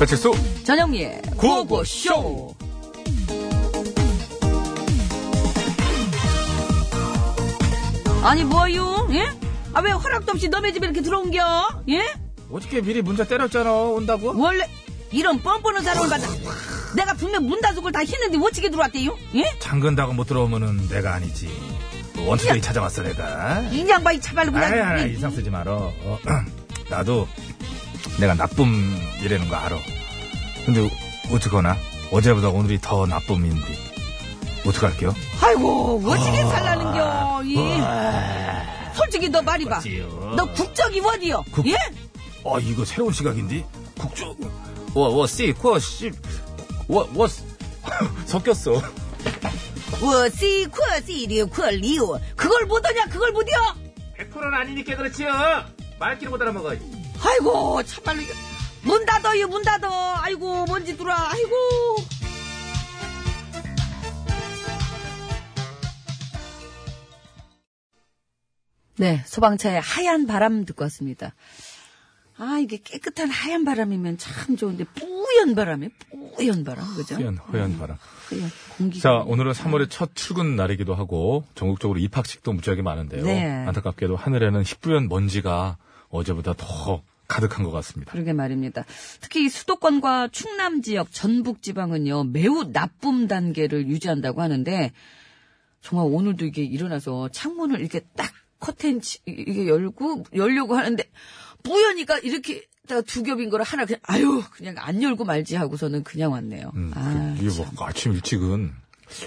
배칠수 전영미의 구호구쇼. 아니 뭐요? 예? 아 왜 허락도 없이 너네 집에 이렇게 들어온겨? 예? 어저께 미리 문자 때렸잖아 온다고 원래 이런 뻔뻔한 사람을 받아 내가 분명 문 닫은 다 했는데 어떻게 들어왔대요? 예? 잠근다고 못 들어오면은 내가 아니지 원투데이 찾아왔어 내가 이 양반이 차발로 그냥 아이, 아이, 예. 이상 쓰지 말어 어, 나도 내가 나쁨이라는 거 알아. 근데 어떡하나? 어제보다 오늘이 더 나쁨인데. 어떡할게요? 아이고 어떻게 살라는겨 이. 솔직히 너 말이 봐. 너 국적이 어디요? 국- 예? 어 이거 새로운 시각인데? 국주 워워씨 쿼씨 워워 섞였어. 워시 쿼시 리오 쿼리오 그걸 못하냐 그걸 못이요? 100%는 아니니까 그렇지요. 말귀를 못 알아먹어 아이고 참말로. 문 닫어요 문 닫어 아이고 먼지 들어와 아이고 네 소방차의 하얀 바람 듣고 왔습니다 아 이게 깨끗한 하얀 바람이면 참 좋은데 뿌연 바람이 뿌연 바람 그죠? 허연 허연 바람 뿌연 공기 자, 오늘은 3월의 첫 출근 날이기도 하고 전국적으로 입학식도 무지하게 많은데요. 네. 안타깝게도 하늘에는 희뿌연 먼지가 어제보다 더 가득한 것 같습니다. 그러게 말입니다. 특히 이 수도권과 충남 지역, 전북 지방은요, 매우 나쁨 단계를 유지한다고 하는데, 정말 오늘도 이게 일어나서 창문을 이렇게 딱 커튼 치- 이게 열고, 열려고 하는데, 뿌연이가 이렇게 딱두 겹인 거를 하나 그냥, 아유, 그냥 안 열고 말지 하고서는 그냥 왔네요. 음, 아, 그, 이게 뭐 아침 일찍은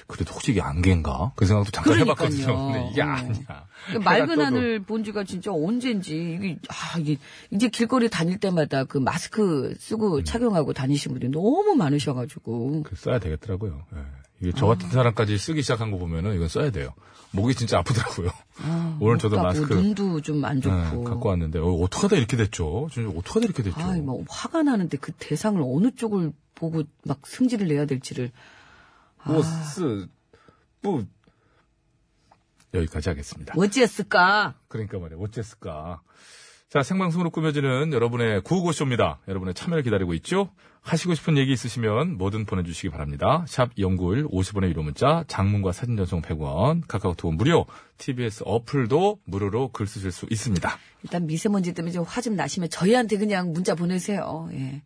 그래도 혹시 이게 안개인가? 그 생각도 잠깐 그러니까요. 해봤거든요. 근데 이게 어. 아니야. 그 맑은 하늘 본 지가 진짜 언젠지, 이게, 아, 이게, 이제 길거리 다닐 때마다 그 마스크 쓰고 음. 착용하고 다니신 분이 너무 많으셔가지고. 그 써야 되겠더라고요. 예. 이게 저 같은 사람까지 쓰기 시작한 거 보면은 이건 써야 돼요. 목이 진짜 아프더라고요. 아, 오늘 못 저도 마스크 눈도 좀 안 좋고. 예, 갖고 왔는데 어, 어떡하다 이렇게 됐죠? 진짜 어떡하다 이렇게 됐죠? 아, 막 화가 나는데 그 대상을 어느 쪽을 보고 막 승질을 내야 될지를. 아. 보스 뿌 여기까지 하겠습니다. 어찌했을까? 그러니까 말이야. 어쨌을까. 자, 생방송으로 꾸며지는 여러분의 구호고쇼입니다. 여러분의 참여를 기다리고 있죠? 하시고 싶은 얘기 있으시면 뭐든 보내주시기 바랍니다. 샵 연구일 50원의 유료 문자, 장문과 사진 전송 100원, 카카오톡 무료, TBS 어플도 무료로 글 쓰실 수 있습니다. 일단 미세먼지 때문에 좀 화 좀 나시면 저희한테 그냥 문자 보내세요. 예.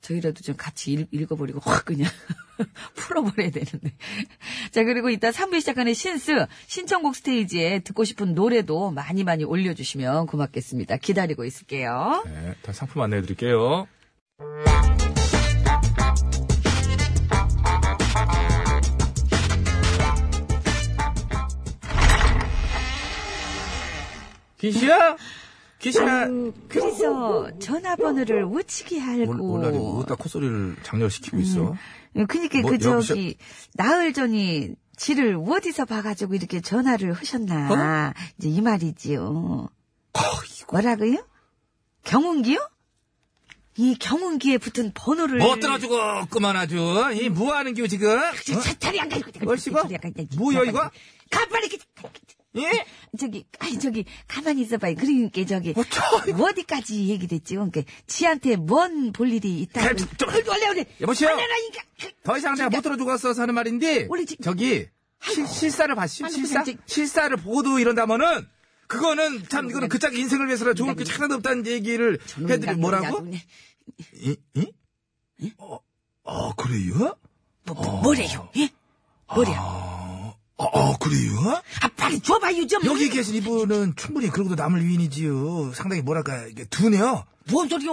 저희라도 좀 같이 읽, 읽어버리고 확 그냥 풀어버려야 되는데. 자, 그리고 이따 3부 시작하는 신스, 신청곡 스테이지에 듣고 싶은 노래도 많이 많이 올려주시면 고맙겠습니다. 기다리고 있을게요. 네, 다 상품 안내해 드릴게요. 기시야? 기시야? 그래서 전화번호를 우치게 알고. 오늘 어디다 콧소리를 장렬시키고 있어? 그니까 뭐, 그? 저기 나흘 전이 지를 어디서 봐가지고 이렇게 전화를 하셨나 이제 이 말이지요. 아, 이거 뭐라고요? 경운기요? 이 경운기에 붙은 번호를 뭐 떨어지고 그만 아주 이 뭐하는 겨 지금? 어? 차타리 안 가지고 뭘 씹어? 뭐야, 이거? 그 예? 저기 아니 저기 가만히 있어봐요. 그러니까 저기 어, 저. 어디까지 얘기됐지? 그러니까 지한테 뭔 볼 일이 있다고. 저, 저, 원래 원래 원래 여보세요? 원래라니까. 더 이상 내가 못 들어주고 왔어서 하는 말인데 원래 지- 저기 실, 실사를 아니, 실사 지- 실사를 보고도 이런다면은 그거는 참 이거는 그 짝의 인생을 위해서라 좋을 게 하나도 없다는 얘기를 해드리 뭐라고? 이, 이? 어, 아 그래요? 뭐, 뭐, 뭐래요? 예? 뭐래요? 아, 아 그래요? 아, 빨리 줘봐요, 좀. 여기 계신 이분은 충분히 그러고도 남을 위인이지요. 상당히 뭐랄까 이게 둔해요. 뭔 소리요?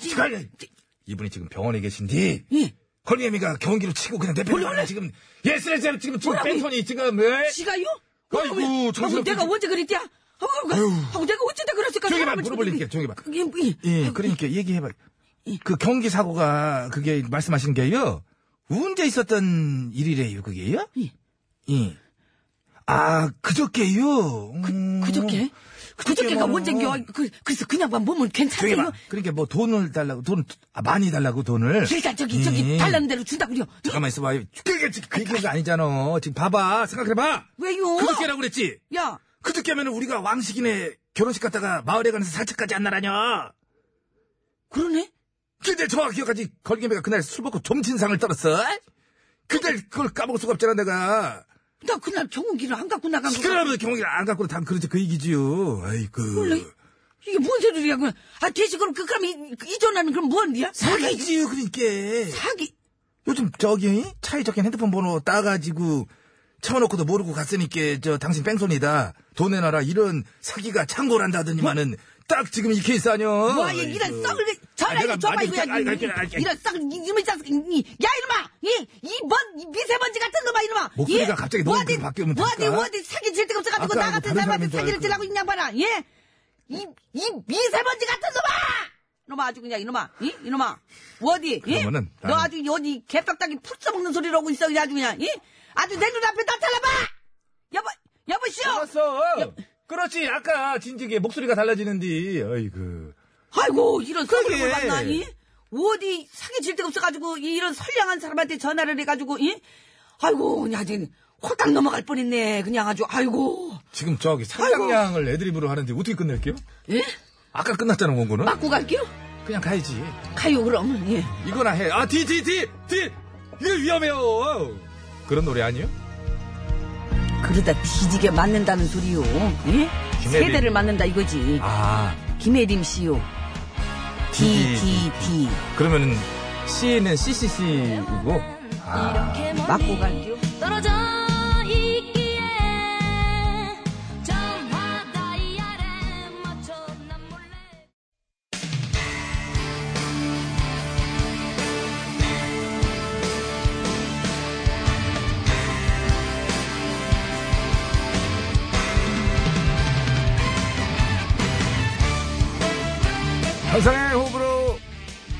지금 이분이 지금 병원에 계신디 예. 헐리애미가 경기로 치고 그냥 내팽개로 지금 예스레스로 지금 지금? 뺑소니 지금 왜? 지가요? 아이고, 정신없게 내가 지- 언제 그랬냐? 아이고, 내가 어쩌다 그랬을까? 저기 봐, 물어볼게, 죽이기. 저기 봐. 그게, 뭐, 예. 예, 그러니까 얘기해봐. 그 경기 사고가 그게 말씀하신 게요. 언제 있었던 일이래요, 그게요? 예. 예. 아, 그저께요. 음. 그 저께? 그저께가 언젠겨? 그, 그래서 그냥 만 몸은 괜찮아요? 봐. 그러니까 뭐 돈을 달라고, 돈, 아, 많이 달라고 돈을. 일단 저기, 저기, 예. 달라는 대로 준다고요. 잠깐만 있어봐. 그게 지금 그 얘기가 아니잖아. 지금 봐봐. 생각해봐. 왜요? 그저께라고 그랬지? 야, 그저께면 우리가 왕식이네 결혼식 갔다가 마을에 가면서 사채까지 안 나라냐? 그러네? 근데 정확히 기억하지. 걸개매가 그날 술 먹고 좀진상을 떨었어. 그날 그걸 까먹을 수가 없잖아, 내가. 나 그날 경운기를 안 갖고 나간 거. 그러면 경홍이를 안 갖고 당 그렇지 그 얘기지요. 아이고. 원래 이게 뭔 소리야, 그럼. 아, 대신 그럼 그, 그럼 이, 이 전화는 그럼 뭔데야? 사기지요, 그러니까. 사기. 요즘 저기 차에 적힌 핸드폰 번호 따가지고 쳐놓고도 모르고 갔으니까 저 당신 뺑소니다. 돈 내놔라 이런 사기가 창고란다더니만은 딱 지금 이 케이스 아니여. 뭐, 이- 이런 썩을, 전화 좀 줘봐, 이거야. 아. 이런 썩을, 이놈의 자식, 이- 야, 이놈아! 이, 이 먼, 이 미세먼지 같은 놈아, 이놈아! 목소리가 예? 갑자기 너무 어디, 바뀌면 어디, 될까? 어디, 사기 질 데가 없어가지고, 나 같은 사람한테 사기를. 치려고 있냐, 봐라, 예? 이, 이 미세먼지 같은 놈아! 이놈아, 아주 그냥, 이놈아, 이? 이놈아, 어디, 예? 그러면은 너 나는- 아주 어디 개떡딱이 푹 써먹는 소리를 하고 있어, 그냥 아주 그냥, 이? 아주 내 눈앞에 나타나봐! 여보, 여보시오! 알았어. 그렇지. 아까 진즉에 목소리가 달라지는디. 아이고. 아이고 이런 그게. 걸 만나니 어디 사기 질 데가 없어가지고 이- 이런 선량한 사람한테 전화를 해가지고 이 아이고 아주 홀딱 넘어갈 뻔했네 그냥 아주 아이고 지금 저기 상장량을 애드립으로 하는데 어떻게 끝낼게요? 예 아까 끝났잖아 원고는. 맞고 갈게요 그냥 가야지. 가요 그럼 예 이거나 해. 아, 뒤, 뒤, 뒤, 뒤! 이거 위험해요. 그런 노래 아니에요? 그러다 뒤지게 맞는다는 소리요 예 김혜림. 세대를 맞는다 이거지 아, 김혜림 씨요 D D, D D 그러면은 C는 CCC이고. 아, 맞고 갈게요 떨어져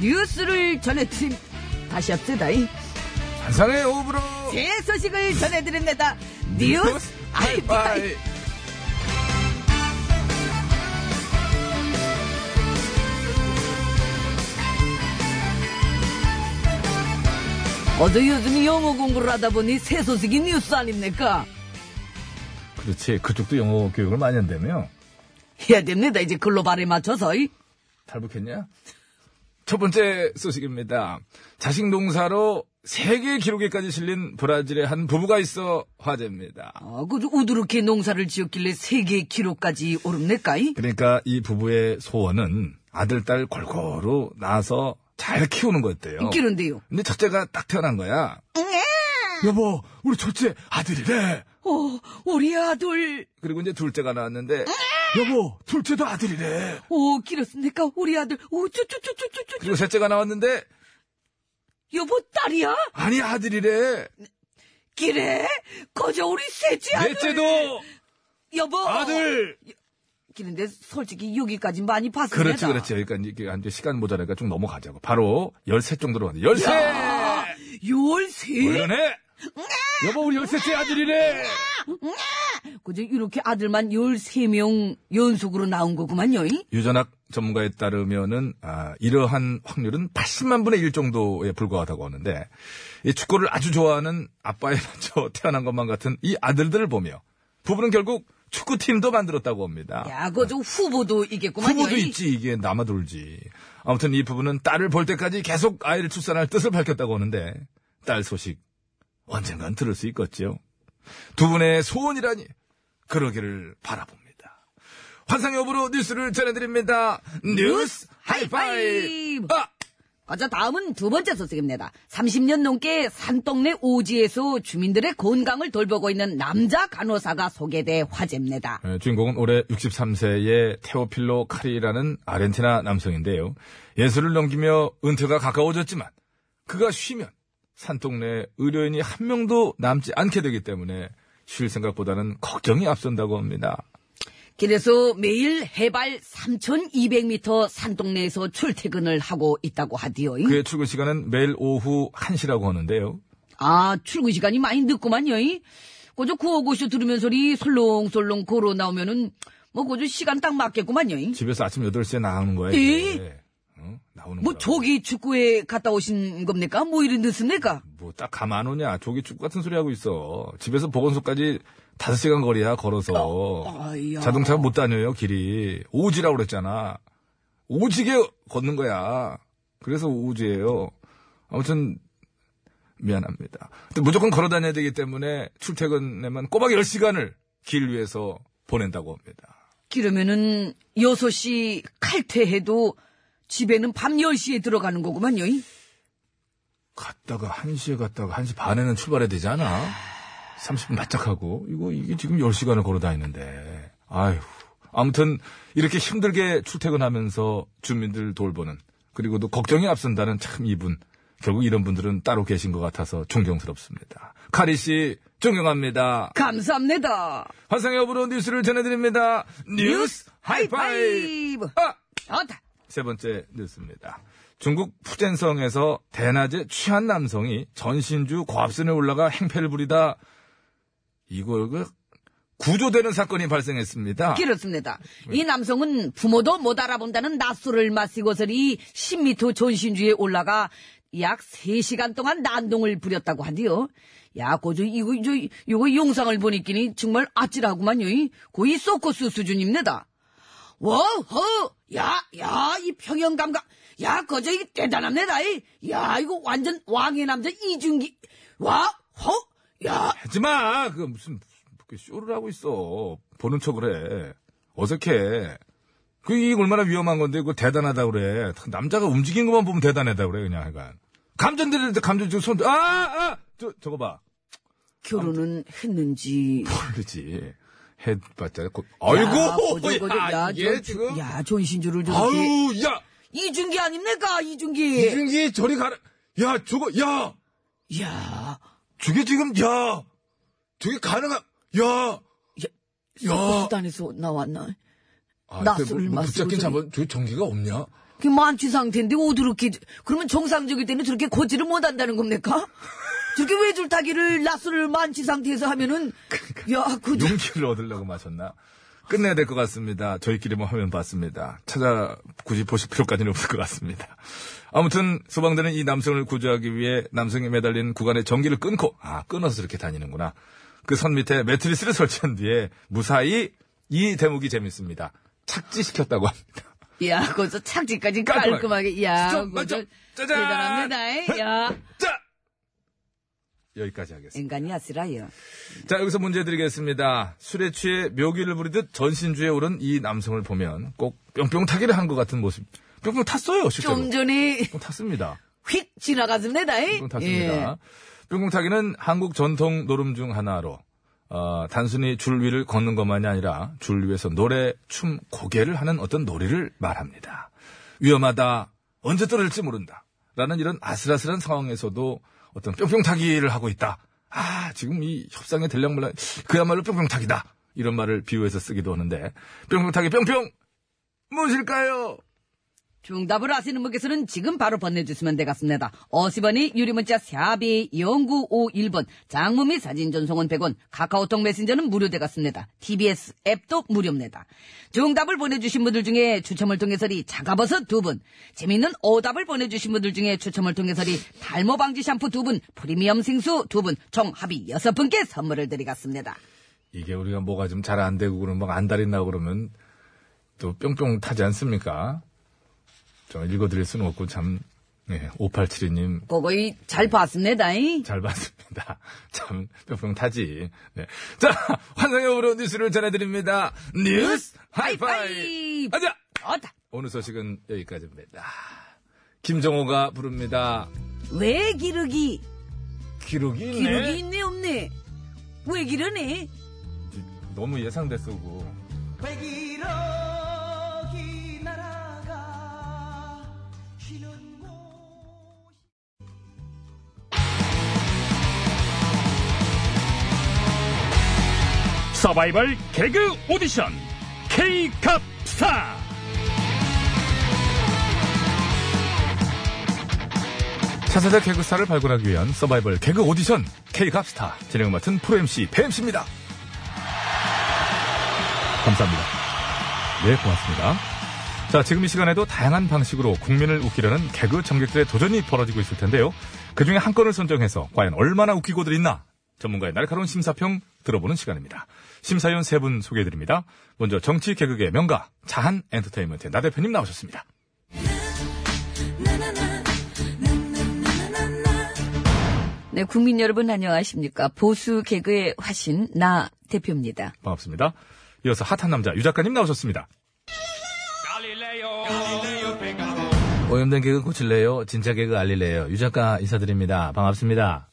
뉴스를 전해드린 다시 합시다 이 환상의 호흡으로. 새 소식을 전해드립니다 뉴스 아이파이. 어제 요즘 영어 공부를 하다 보니 새 소식이 뉴스 아닙니까? 그렇지. 그쪽도 영어 교육을 많이 한다며. 해야 됩니다. 이제 글로벌에 맞춰서. 이. 탈북했냐? 첫 번째 소식입니다. 자식 농사로 세계 기록에까지 실린 브라질의 한 부부가 있어 화제입니다. 아, 그 우두르게 농사를 지었길래 세계 기록까지 오릅니까? 이? 그러니까 이 부부의 소원은 아들, 딸 골고루 낳아서 잘 키우는 거였대요. 있기는데요. 근데 첫째가 딱 태어난 거야. 여보, 우리 첫째 아들이래. 어, 우리 아들. 그리고 이제 둘째가 나왔는데, 여보, 둘째도 아들이래. 오, 길었습니까? 우리 아들. 오, 쭈쭈쭈쭈쭈쭈. 그리고 셋째가 나왔는데, 여보, 딸이야? 아니, 아들이래. 기래? 거저 우리 셋째 아들. 넷째도 여보. 아들. 기는데 솔직히 여기까지 많이 봤습니다. 그렇지, 그렇지. 그러니까 이게 안 돼. 시간 모자라니까 좀 넘어가자고. 바로 13 정도로. 13! 열세? 얼른 해! 여보, 우리 13째 아들이래! 그저 이렇게 아들만 13명 연속으로 나온 거구만요. 이? 유전학 전문가에 따르면은, 아, 이러한 확률은 80만 분의 1 정도에 불과하다고 하는데, 이 축구를 아주 좋아하는 아빠에 맞춰 태어난 것만 같은 이 아들들을 보며, 부부는 결국 축구팀도 만들었다고 합니다. 야, 그저 후보도 있겠구만요. 부부도 이. 있지, 이게 남아돌지. 아무튼 이 부부는 딸을 볼 때까지 계속 아이를 출산할 뜻을 밝혔다고 하는데, 딸 소식 언젠간 들을 수 있겠죠. 두 분의 소원이라니, 그러기를 바라봅니다. 환상 여부로 뉴스를 전해드립니다. 뉴스 하이파이브! 아! 가자, 다음은 두 번째 소식입니다. 30년 넘게 산동네 오지에서 주민들의 건강을 돌보고 있는 남자 간호사가 소개돼 화제입니다. 예, 주인공은 올해 63세의 테오필로 카리라는 아르헨티나 남성인데요. 예술을 넘기며 은퇴가 가까워졌지만 그가 쉬면 산동네 의료인이 한 명도 남지 않게 되기 때문에 쉴 생각보다는 걱정이 앞선다고 합니다. 그래서 매일 해발 3,200m 산동네에서 출퇴근을 하고 있다고 하디요. 그의 출근 시간은 매일 오후 1시라고 하는데요. 아, 출근 시간이 많이 늦구만요. 이. 그저 구호고쇼 들으면서 리 솔롱솔롱 걸어 나오면은 뭐 그저 시간 딱 맞겠구만요. 이. 집에서 아침 8시에 나오는 거야. 에? 이게. 어? 나오는 뭐. 조기 축구에 갔다 오신 겁니까? 뭐 이리 늦습니까? 뭐 딱 가만 오냐. 조기 축구 같은 소리 하고 있어. 집에서 보건소까지 5시간 거리야, 걸어서. 아이야. 자동차 못 다녀요, 길이. 오지라고 그랬잖아. 오지게 걷는 거야. 그래서 우주예요. 아무튼 미안합니다. 근데 무조건 걸어 다녀야 되기 때문에 출퇴근에만 꼬박 10시간을 길 위에서 보낸다고 합니다. 그러면은 6시 칼퇴해도 집에는 밤 10시에 들어가는 거구만요. 이. 갔다가 1시에 갔다가 1시 반에는 출발해야 되지 않아? 30분 바짝 하고 이거 이게 지금 10시간을 걸어 다니는데. 아휴. 아무튼 이렇게 힘들게 출퇴근하면서 주민들 돌보는 그리고 또 걱정이 앞선다는 참 이분. 결국 이런 분들은 따로 계신 것 같아서 존경스럽습니다. 카리 씨 존경합니다. 감사합니다. 환상의 여부로 뉴스를 전해드립니다. 뉴스 하이파이브. 아! 좋다. 세 번째 뉴스입니다. 중국 푸젠성에서 대낮에 취한 남성이 전신주 고압선에 올라가 행패를 부리다 이걸 그 구조되는 사건이 발생했습니다. 그렇습니다. 이 남성은 부모도 못 알아본다는 낮술을 마시고서리 10m 전신주에 올라가 약 3시간 동안 난동을 부렸다고 하디요. 야, 고저 이거 저 이거 영상을 보니끼니 정말 아찔하구만요. 이. 거의 소코스 수준입니다. 와허! 야, 야, 이 평형 감각. 야, 거저 이 대단합니다. 이. 야, 이거 완전 왕의 남자 이준기. 와, 허! 야, 하지 마! 그 무슨, 그 쇼를 하고 있어. 보는 척을 해. 어색해. 그, 이게 얼마나 위험한 건데, 그거 대단하다 그래. 남자가 움직이는 것만 보면 대단하다 그래, 그냥 하여간. 감전 들이는데 감전 저 손, 아, 아! 저, 저거 봐. 결혼은 했는지. 모르지. 해봤자, 고, 아이고! 야, 야, 야, 이게 저, 지금. 야, 전신주를 저렇게. 아유, 야! 이준기 아닙니까, 이준기? 이준기 저리 가라. 야, 저거, 야! 야, 저게 지금, 야! 저게 가능한, 야! 소코스단에서 나왔나? 아, 낯설을 뭐, 붙잡긴 잡아. 저기 전기가 없냐? 그 만취 상태인데 어떻게, 그러면 정상적일 때는 저렇게 걷지를 못한다는 겁니까? 저렇게 외줄타기를 낯설을 만취 상태에서 하면은, 야, 그, 용기를 얻으려고 마셨나? 끝내야 될 것 같습니다. 저희끼리만 화면 봤습니다. 찾아 굳이 보실 필요까지는 없을 것 같습니다. 아무튼 소방대는 이 남성을 구조하기 위해 남성이 매달린 구간의 전기를 끊고 아 끊어서 이렇게 다니는구나. 그 선 밑에 매트리스를 설치한 뒤에 무사히 이 대목이 재밌습니다. 착지시켰다고 합니다. 야, 거기서 착지까지 깔끔하게. 깔끔하게, 야, 맞죠? 짜잔! 대단합니다, 야. 자 여기까지 하겠습니다. 인간이 아슬아요. 자, 여기서 문제 드리겠습니다. 술에 취해 묘기를 부리듯 전신주에 오른 이 남성을 보면 꼭 뿅뿅 타기를 한 것 같은 모습. 뿅뿅 탔어요, 실제로. 좀 전에 뿅 탔습니다. 휙 지나갔습니다. 뿅뿅 탔습니다. 뿅뿅 타기는 한국 전통 노름 중 하나로, 어, 단순히 줄 위를 걷는 것만이 아니라 줄 위에서 노래, 춤, 고개를 하는 어떤 놀이를 말합니다. 위험하다, 언제 떨어질지 모른다. 라는 이런 아슬아슬한 상황에서도 어떤 뿅뿅 타기를 하고 있다. 아, 지금 이 협상의 들락말락, 그야말로 뿅뿅 타기다. 이런 말을 비유해서 쓰기도 하는데, 뿅뿅 타기 뿅뿅! 무엇일까요? 정답을 아시는 분께서는 지금 바로 보내주시면 되겠습니다. 50원이 유리문자 샵이 0951번, 장무 및 사진 전송은 100원, 카카오톡 메신저는 무료되겠습니다. TBS 앱도 무료입니다. 정답을 보내주신 분들 중에 추첨을 통해서리 자가버섯 두 분, 재미있는 오답을 보내주신 분들 중에 추첨을 통해서리 탈모 방지 샴푸 두 분, 프리미엄 생수 두 분, 총 합의 여섯 분께 선물을 드리겠습니다. 이게 우리가 뭐가 좀 잘 안 되고 그러면 막 안달이 나고 그러면 또 뿅뿅 타지 않습니까? 저 읽어드릴 수는 없고 참, 네, 5872님 그거 잘 봤습니다. 이. 잘 봤습니다. 참, 뿅뿅 타지. 네. 자, 환상형으로 뉴스를 전해드립니다. 뉴스 하이파이! 가자! 좋다. 오늘 소식은 여기까지입니다. 김정호가 부릅니다. 왜 기르기? 기록이 있네. 기록이 있네 없네. 왜 기르네? 너무 예상됐어고. 백일억 서바이벌 개그 오디션 K캅스타 차세대 개그스타를 발굴하기 위한 서바이벌 개그 오디션 K캅스타 진행을 맡은 프로 MC 뱀씨입니다. 감사합니다. 네, 고맙습니다. 자, 지금 이 시간에도 다양한 방식으로 국민을 웃기려는 개그 전객들의 도전이 벌어지고 있을 텐데요. 그 중에 한 건을 선정해서 과연 얼마나 웃기고들 있나 전문가의 날카로운 심사평 들어보는 시간입니다. 심사위원 세 분 소개해드립니다. 먼저 정치 개그의 명가 자한 엔터테인먼트의 나 대표님 나오셨습니다. 네, 국민 여러분 안녕하십니까. 보수 개그의 화신 나 대표입니다. 반갑습니다. 이어서 핫한 남자 유 작가님 나오셨습니다. 오염된 개그 고칠래요? 진짜 개그 알릴래요? 유 작가 인사드립니다. 반갑습니다.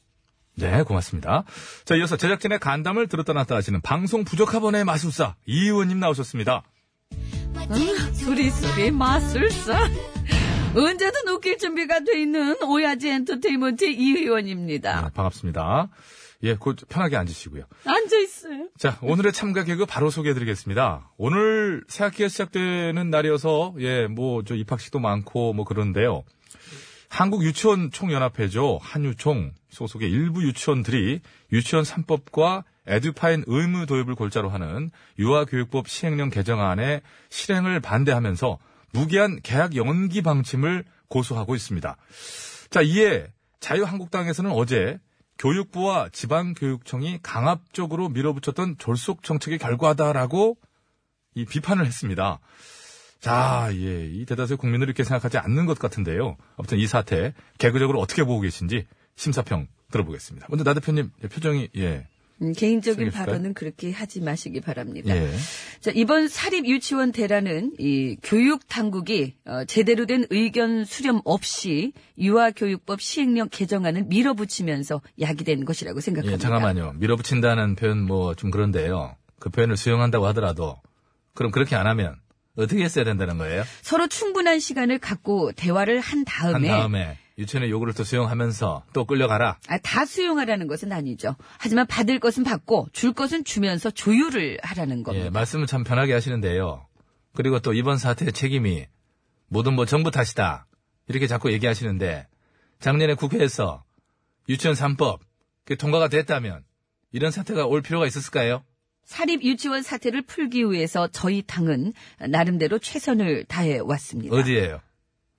네, 고맙습니다. 자, 이어서 제작진의 간담을 들었다 놨다 하시는 방송 부족하번의 마술사 이 의원님 나오셨습니다. 수리수리 마술사. 언제든 웃길 준비가 돼 있는 오야지 엔터테인먼트 이 의원입니다. 네, 반갑습니다. 예, 곧 편하게 앉으시고요. 앉아있어요. 자, 오늘의 참가 개그 바로 소개해드리겠습니다. 오늘 새학기가 시작되는 날이어서, 예, 뭐, 저 입학식도 많고, 뭐, 그런데요. 한국 유치원 총연합회죠. 한유총 소속의 일부 유치원들이 유치원 3법과 에듀파인 의무 도입을 골자로 하는 유아교육법 시행령 개정안의 실행을 반대하면서 무기한 계약 연기 방침을 고수하고 있습니다. 자, 이에 자유한국당에서는 어제 교육부와 지방교육청이 강압적으로 밀어붙였던 졸속 정책의 결과다라고 이 비판을 했습니다. 자, 예, 이 대다수의 국민들이 이렇게 생각하지 않는 것 같은데요. 아무튼 이 사태 개그적으로 어떻게 보고 계신지 심사평 들어보겠습니다. 먼저 나 대표님 예, 표정이 예, 음, 개인적인? 발언은 그렇게 하지 마시기 바랍니다. 예, 자, 이번 사립 유치원 대란은 이 교육 당국이 어, 제대로 된 의견 수렴 없이 유아교육법 시행령 개정안을 밀어붙이면서 야기된 것이라고 생각합니다. 예, 잠깐만요. 밀어붙인다는 표현 뭐 좀 그런데요. 그 표현을 수용한다고 하더라도 그럼 그렇게 안 하면 어떻게 했어야 된다는 거예요? 서로 충분한 시간을 갖고 대화를 한한 다음에, 다음에 유치원의 요구를 또 수용하면서 또 끌려가라. 아, 다 수용하라는 것은 아니죠. 하지만 받을 것은 받고 줄 것은 주면서 조율을 하라는 겁니다. 예, 말씀을 참 편하게 하시는데요. 그리고 또 이번 사태의 책임이 모든 뭐 정부 탓이다. 이렇게 자꾸 얘기하시는데 작년에 국회에서 유치원 3법 그게 통과가 됐다면 이런 사태가 올 필요가 있었을까요? 사립 유치원 사태를 풀기 위해서 저희 당은 나름대로 최선을 다해 왔습니다. 어디에요?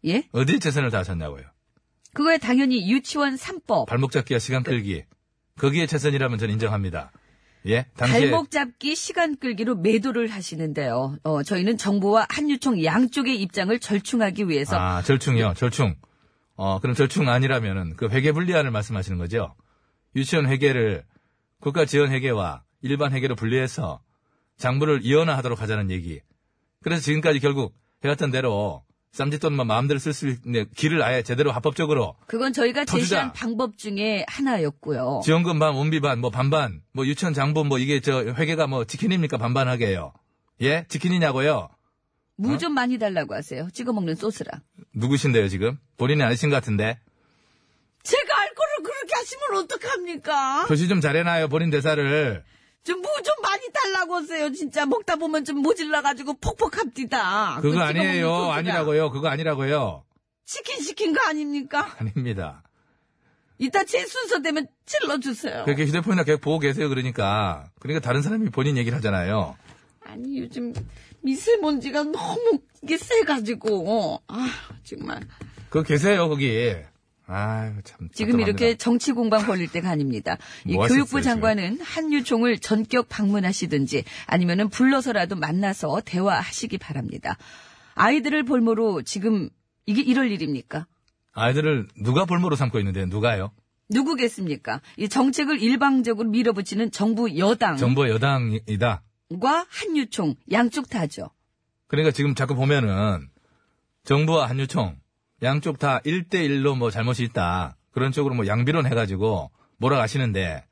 예? 어디에 최선을 다하셨냐고요? 그거야 당연히 유치원 3법. 발목 잡기와 시간 끌기. 거기에 최선이라면 저는 인정합니다. 예? 당시에 발목 잡기 시간 끌기로 매도를 하시는데요. 어, 저희는 정부와 한유총 양쪽의 입장을 절충하기 위해서 아, 절충이요. 절충. 어, 그럼 절충 아니라면은 그 회계 분리안을 말씀하시는 거죠? 유치원 회계를 국가 지원 회계와 일반 회계로 분리해서 장부를 이원화하도록 하자는 얘기. 그래서 지금까지 결국 해왔던 대로 쌈짓돈만 마음대로 쓸 수 있는 길을 아예 제대로 합법적으로 그건 저희가 터주자. 제시한 방법 중에 하나였고요. 지원금 반, 원비 반, 뭐 반반, 뭐 유치원 장부 뭐 이게 저 회계가 뭐 치킨입니까? 반반하게 해요. 예? 치킨이냐고요? 무좀 많이 달라고 하세요. 찍어 먹는 소스랑. 누구신데요, 지금? 본인이 아니신 것 같은데. 제가 알 거를 그렇게 하시면 어떡합니까? 표시 좀 잘해놔요, 본인 대사를. 좀무좀 많이 달라고 하세요. 진짜 먹다 보면 좀 모질라가지고 퍽퍽합디다. 그거 찍어 아니에요. 아니라고요. 그거 아니라고요. 치킨 시킨 거 아닙니까? 아닙니다. 이따 제 순서 되면 찔러주세요. 그렇게 휴대폰이나 계속 보고 계세요. 그러니까. 그러니까 다른 사람이 본인 얘기를 하잖아요. 아니 요즘 미세먼지가 너무 이게 세가지고 아 정말 그거 계세요, 거기. 아유, 참. 지금 답답합니다. 이렇게 정치 공방 벌릴 때가 아닙니다. 이 뭐 교육부 하셨어요, 장관은 한유총을 전격 방문하시든지 아니면은 불러서라도 만나서 대화하시기 바랍니다. 아이들을 볼모로 지금 이게 이럴 일입니까? 아이들을 누가 볼모로 삼고 있는데, 누가요? 누구겠습니까? 이 정책을 일방적으로 밀어붙이는 정부 여당과 정부 여당이다. 한유총 양쪽 다죠. 그러니까 지금 자꾸 보면은, 정부와 한유총, 양쪽 다 1대1로 뭐 잘못이 있다. 그런 쪽으로 뭐 양비론 해가지고 몰아가시는데,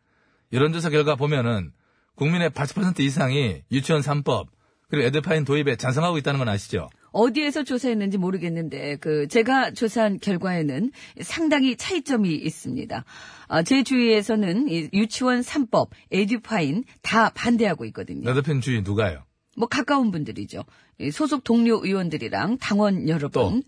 여론조사 결과 보면은, 국민의 80% 이상이 유치원 3법, 그리고 에드파인 도입에 찬성하고 있다는 건 아시죠? 어디에서 조사했는지 모르겠는데 그 제가 조사한 결과에는 상당히 차이점이 있습니다. 아, 제 주위에서는 이 유치원 3법, 에듀파인 다 반대하고 있거든요. 나 대표님 주위 누가요? 뭐 가까운 분들이죠. 이 소속 동료 의원들이랑 당원 여러분,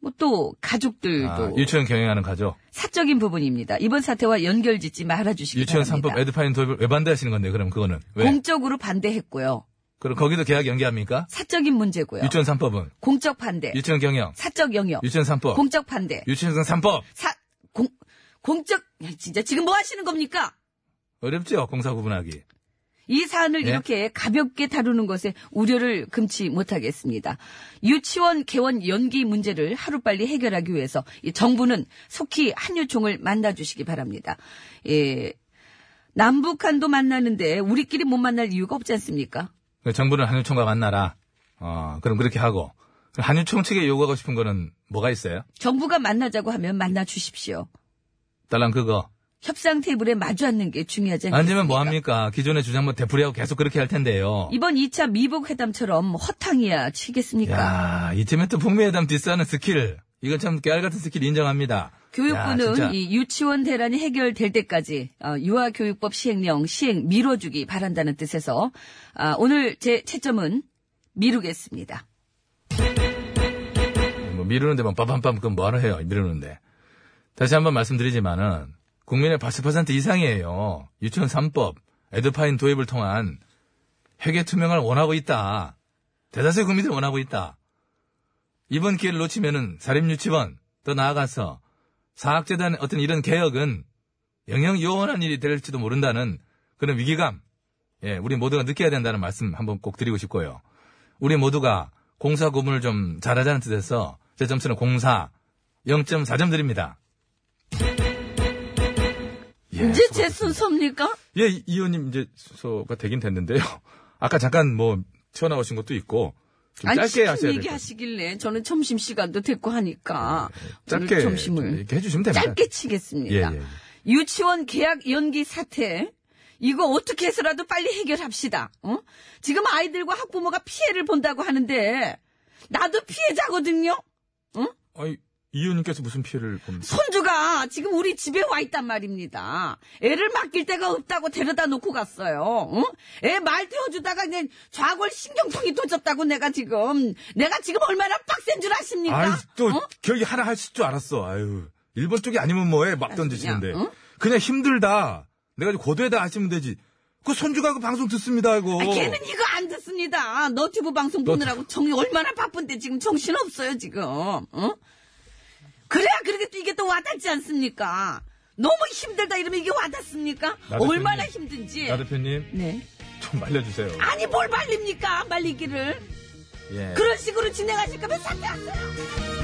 뭐 또 가족들도 아, 유치원 경영하는 가족. 사적인 부분입니다. 이번 사태와 연결 짓지 말아 주시기 유치원 바랍니다. 3법 에드파인 도입을 왜 반대하시는 건데, 그럼 그거는? 왜? 공적으로 반대했고요. 그럼 거기도 계약 연기합니까? 사적인 문제고요. 유치원 3법은? 공적 반대, 유치원 경영, 사적 영역, 유치원 3법, 공적 반대, 유치원 3법. 사, 공, 공적, 야, 진짜 지금 뭐 하시는 겁니까? 어렵죠, 공사 구분하기. 이 사안을 예? 이렇게 가볍게 다루는 것에 우려를 금치 못하겠습니다. 유치원 개원 연기 문제를 하루빨리 해결하기 위해서 이 정부는 속히 한유총을 만나주시기 바랍니다. 예, 남북한도 만나는데 우리끼리 못 만날 이유가 없지 않습니까? 그 정부는 한유총과 만나라. 어, 그럼 그렇게 하고. 한유총 측에 요구하고 싶은 거는 뭐가 있어요? 정부가 만나자고 하면 만나 주십시오. 딸랑 그거. 협상 테이블에 마주 앉는 게 중요하지 않습니까? 앉으면 뭐합니까? 기존의 주장 뭐 되풀이하고 계속 그렇게 할 텐데요. 이번 2차 미국 회담처럼 허탕이야 치겠습니까? 야, 이쯤에 또 북미 회담 디스하는 스킬. 이건 참 깨알 같은 스킬 인정합니다. 야, 교육부는 진짜. 이 유치원 대란이 해결될 때까지 어, 유아교육법 시행령 시행 미뤄주기 바란다는 뜻에서 아, 오늘 제 채점은 미루겠습니다. 뭐 미루는데 뭐 빠밤빰 그건 뭐하러 해요 미루는데 다시 한번 말씀드리지만은 국민의 80% 이상이에요. 유치원 3법 에드파인 도입을 통한 회계 투명을 원하고 있다. 대다수의 국민들이 원하고 있다. 이번 기회를 놓치면은 사립유치원 더 나아가서 사학재단 어떤 이런 개혁은 영영 요원한 일이 될지도 모른다는 그런 위기감 예 우리 모두가 느껴야 된다는 말씀 한번 꼭 드리고 싶고요. 우리 모두가 공사 구분을 좀 잘하자는 뜻에서 제 점수는 공사 0.4점 드립니다. 예, 이제 제. 순서입니까? 예, 이 의원님 이제 순서가 되긴 됐는데요. 아까 잠깐 뭐 튀어나오신 것도 있고 좀 아니 짧게 하셔야 얘기 하시길래 저는 점심 시간도 됐고 하니까 오늘 짧게 점심을 좀 이렇게 해주시면 됩니다. 짧게 치겠습니다. 예, 예, 예. 유치원 계약 연기 사태 이거 어떻게 해서라도 빨리 해결합시다. 어? 지금 아이들과 학부모가 피해를 본다고 하는데 나도 피해자거든요. 아니, 이 의원님께서 무슨 피해를 봅니까? 손주가 지금 우리 집에 와 있단 말입니다. 애를 맡길 데가 없다고 데려다 놓고 갔어요. 어? 애말 태워주다가 그냥 좌골 신경통이 터졌다고 내가 지금 내가 지금 얼마나 빡센 줄 아십니까? 아이, 또, 어? 결기 하나 하실 줄 알았어. 아유. 일본 쪽이 아니면 뭐해, 막 던지시는데. 그냥, 응? 그냥 힘들다. 내가 이제 고도에다 하시면 되지. 그 손주가 그 방송 듣습니다, 이거. 아, 걔는 이거 안 듣습니다. 너튜브 방송 보느라고 정이 얼마나 바쁜데 지금 정신 없어요 지금. 어? 그래야 그렇게 또 이게 또 와닿지 않습니까? 너무 힘들다 이러면 이게 와닿습니까? 나 대표님. 얼마나 힘든지. 나 대표님, 네. 좀 말려주세요. 아니 뭘 말립니까? 말리기를. 예. 그런 식으로 진행하실 거면 사퇴하세요.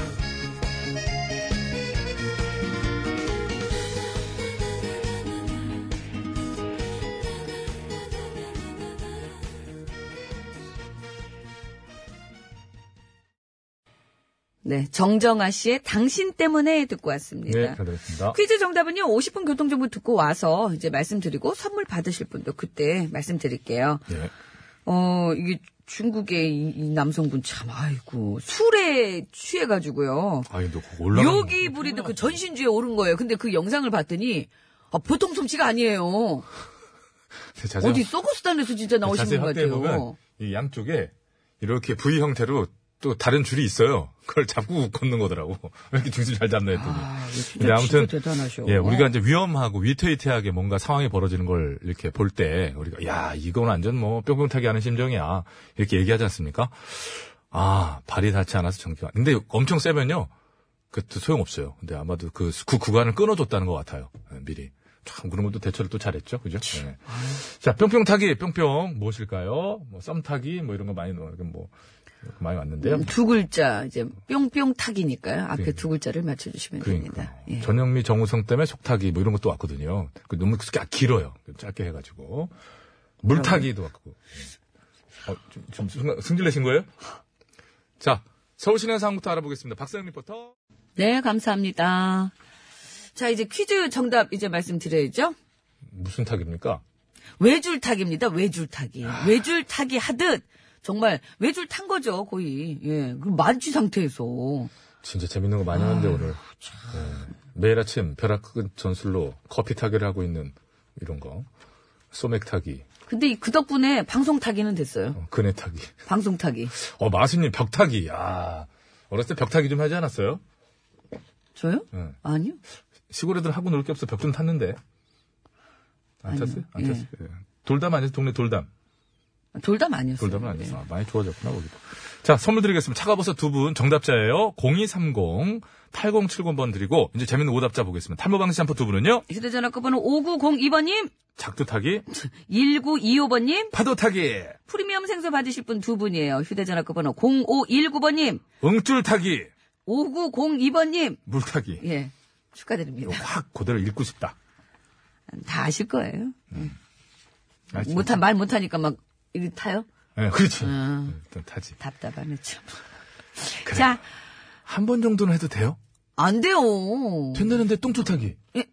네, 정정아 씨의 당신 때문에 듣고 왔습니다. 네, 잘 들었습니다. 퀴즈 정답은요, 50분 교통정보 듣고 와서 이제 말씀드리고 선물 받으실 분도 그때 말씀드릴게요. 예. 어, 이게 중국의 이, 이 남성분 참, 아이고, 술에 취해가지고요. 아니, 너 올라가. 여기 부리도 그 전신주에 오른 거예요. 근데 그 영상을 봤더니, 아, 보통 솜씨가 아니에요. 자세히, 어디 서커스단에서 진짜 나오신 분 확대해 같아요. 이 양쪽에 이렇게 V 형태로 또 다른 줄이 있어요. 그걸 잡고 걷는 거더라고. 왜 이렇게 중심 잘 잡나 했더니. 아, 근데 아무튼 대단하셔. 예, 우리가 이제 위험하고 위태위태하게 뭔가 상황이 벌어지는 걸 이렇게 볼 때 우리가 야, 이건 완전 뭐 뿅뿅 타기 하는 심정이야. 이렇게 얘기하지 않습니까? 아, 발이 닿지 않아서 정지가. 근데 엄청 세면요. 그것도 소용 없어요. 근데 아마도 그, 그 구간을 끊어줬다는 것 같아요. 예, 미리. 참 그런 것도 대처를 또 잘했죠. 그죠? 예. 자, 뿅뿅 타기, 뿅뿅 무엇일까요? 뭐 썸 타기 뭐 이런 거 많이 넣어. 뭐 많이 왔는데요. 음, 두 글자, 이제, 뿅뿅 타기니까요. 앞에 그러니까. 두 글자를 맞춰주시면 그러니까 됩니다. 예. 전영미 정우성 때문에 속타기 뭐 이런 것도 왔거든요. 그 너무 그게 길어요. 짧게 해가지고 물타기도 왔고. 어, 좀, 좀 승- 승질 내신 거예요? 자 서울 시내 상황부터 알아보겠습니다. 박사영 리포터. 네, 감사합니다. 자, 이제 퀴즈 정답 이제 말씀드려야죠. 무슨 타기입니까? 외줄타기입니다. 외줄타기. 외줄타기 하듯 정말 외줄 탄 거죠, 거의. 예. 그 만취 상태에서. 진짜 재밌는 거 많이 하는데 오늘 네. 매일 아침 벼락큰 전술로 커피 타기를 하고 있는 이런 거 소맥 타기, 근데 이- 그 덕분에 방송 타기는 됐어요. 어, 그네 타기. 방송 타기. 어 마수님 벽 타기. 야 어렸을 때 벽 타기 좀 하지 않았어요? 저요? 응. 아니요. 시골 애들 하고 놀 게 없어 벽 좀 탔는데 안 아니요. 탔어요? 안 예. 탔어요? 예. 돌담 아니에요? 동네 돌담. 돌담 아니었어요. 돌담은 아니었어. 아, 많이 좋아졌구나, 거기도. 자, 선물 드리겠습니다. 차가버섯 두 분 정답자예요. 0230 8070번 드리고, 이제 재밌는 오답자 보겠습니다. 탈모 방지 샴푸 두 분은요? 휴대전화 끝번호 5902번님, 작두타기, 1925번님, 파도타기, 프리미엄 생수 받으실 분 두 분이에요. 휴대전화 끝번호 0519번님, 응줄타기, 5902번님, 물타기. 예. 축하드립니다. 확 그대로 읽고 싶다. 다 아실 거예요. 아, 진짜. 못한, 말 못하니까 막, 이리 타요? 네, 그렇지. 아. 일단 타지. 답답하네, 참. 그래. 자, 한 번 정도는 해도 돼요? 안 돼요. 된다는데 똥줄 타기. 예.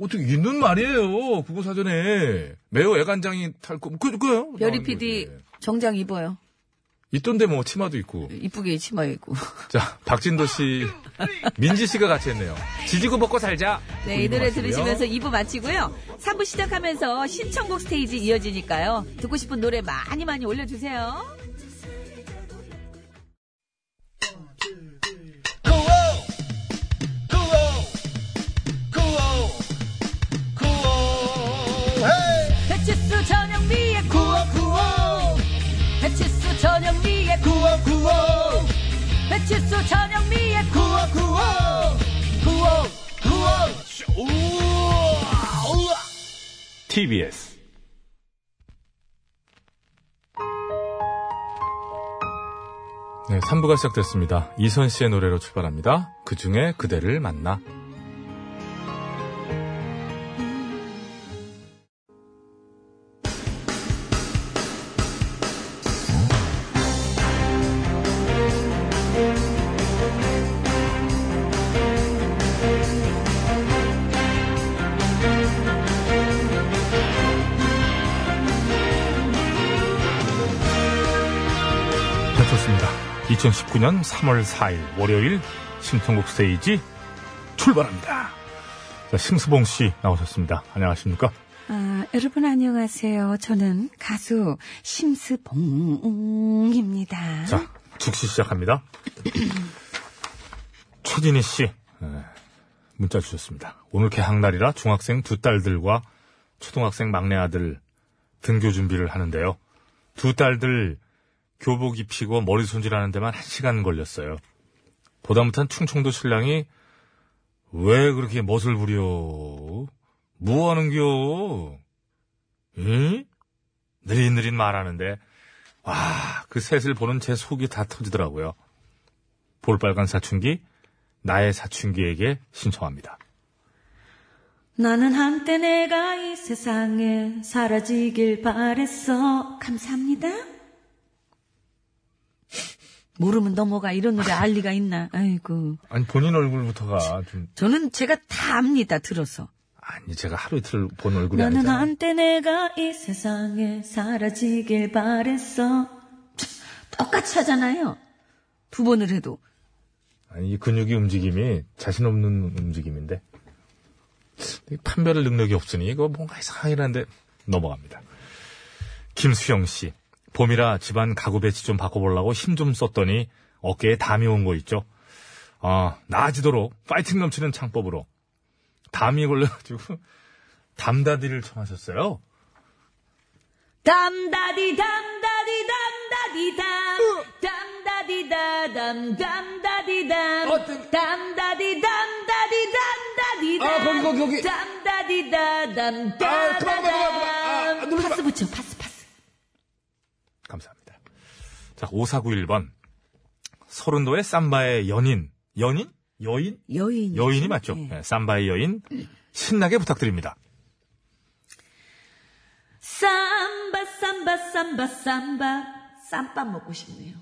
어떻게 있는 말이에요. 국어 사전에. 매우 애간장이 탈 거, 그, 그요 별이 PD 정장 입어요. 있던데 뭐 치마도 있고. 이쁘게 치마 입고. 자, 박진도 씨, 민지 씨가 같이 했네요. 지지고 먹고 살자. 네, 이 노래 들으시면서 2부 마치고요. 3부 시작하면서 신청곡 스테이지 이어지니까요. 듣고 싶은 노래 많이 많이 올려주세요. 배치수 전영미의 구호 구호 TBS. 네, 3부가 시작됐습니다. 이선 씨의 노래로 출발합니다. 그 중에 그대를 만나. 2019년 3월 4일 월요일 신청곡 스테이지 출발합니다. 자, 심수봉 씨 나오셨습니다. 안녕하십니까? 아, 여러분 안녕하세요. 저는 가수 심스봉입니다. 자, 즉시 시작합니다. 최진희 씨, 에, 문자 주셨습니다. 오늘 개학날이라 중학생 두 딸들과 초등학생 막내 아들 등교 준비를 하는데요. 두 딸들 교복 입히고 머리 손질하는 데만 한 시간 걸렸어요. 보다 못한 충청도 신랑이 왜 그렇게 멋을 부려? 뭐 하는겨? 응? 느릿느릿 말하는데 와, 그 셋을 보는 제 속이 다 터지더라고요. 볼빨간 사춘기, 나의 사춘기에게 신청합니다. 나는 한때 내가 이 세상에 사라지길 바랬어. 감사합니다. 모르면 넘어가 이런 노래 알 리가 있나? 아이고. 아니, 본인 얼굴부터가 좀, 저는 제가 다 압니다. 들어서. 아니, 제가 하루 이틀 본 얼굴이 나는 아니잖아요. 한때 내가 이 세상에 사라지길 바랬어. 참, 똑같이 하잖아요. 두 번을 해도. 아니, 이 근육의 움직임이 자신 없는 움직임인데. 이 판별할 능력이 없으니, 이거 뭔가 이상하긴 한데, 넘어갑니다. 김수영 씨. 봄이라 집안 가구 배치 좀 바꿔보려고 힘 좀 썼더니 어깨에 담이 온 거 있죠. 아, 나아지도록 파이팅 넘치는 창법으로 담이 걸려가지고 담다디를 청하셨어요. 담다디 담다디 담다디 담 담다디 다 담 담다디 담 어떤- 담다디 담다디 담다디 담 아, 거기, 거기, 거기. 담다디 다 담 아, 그만, 그만, 그만, 그만. 아, 담 누르지 마. 파스 붙여 파스 파스 감사합니다. 자, 5491번. 서른도의 삼바의 연인. 연인? 여인? 여인 여인이 맞죠? 네, 삼바의 여인. 신나게 부탁드립니다. 삼바 삼바 삼바 삼바 쌈밥 먹고 싶네요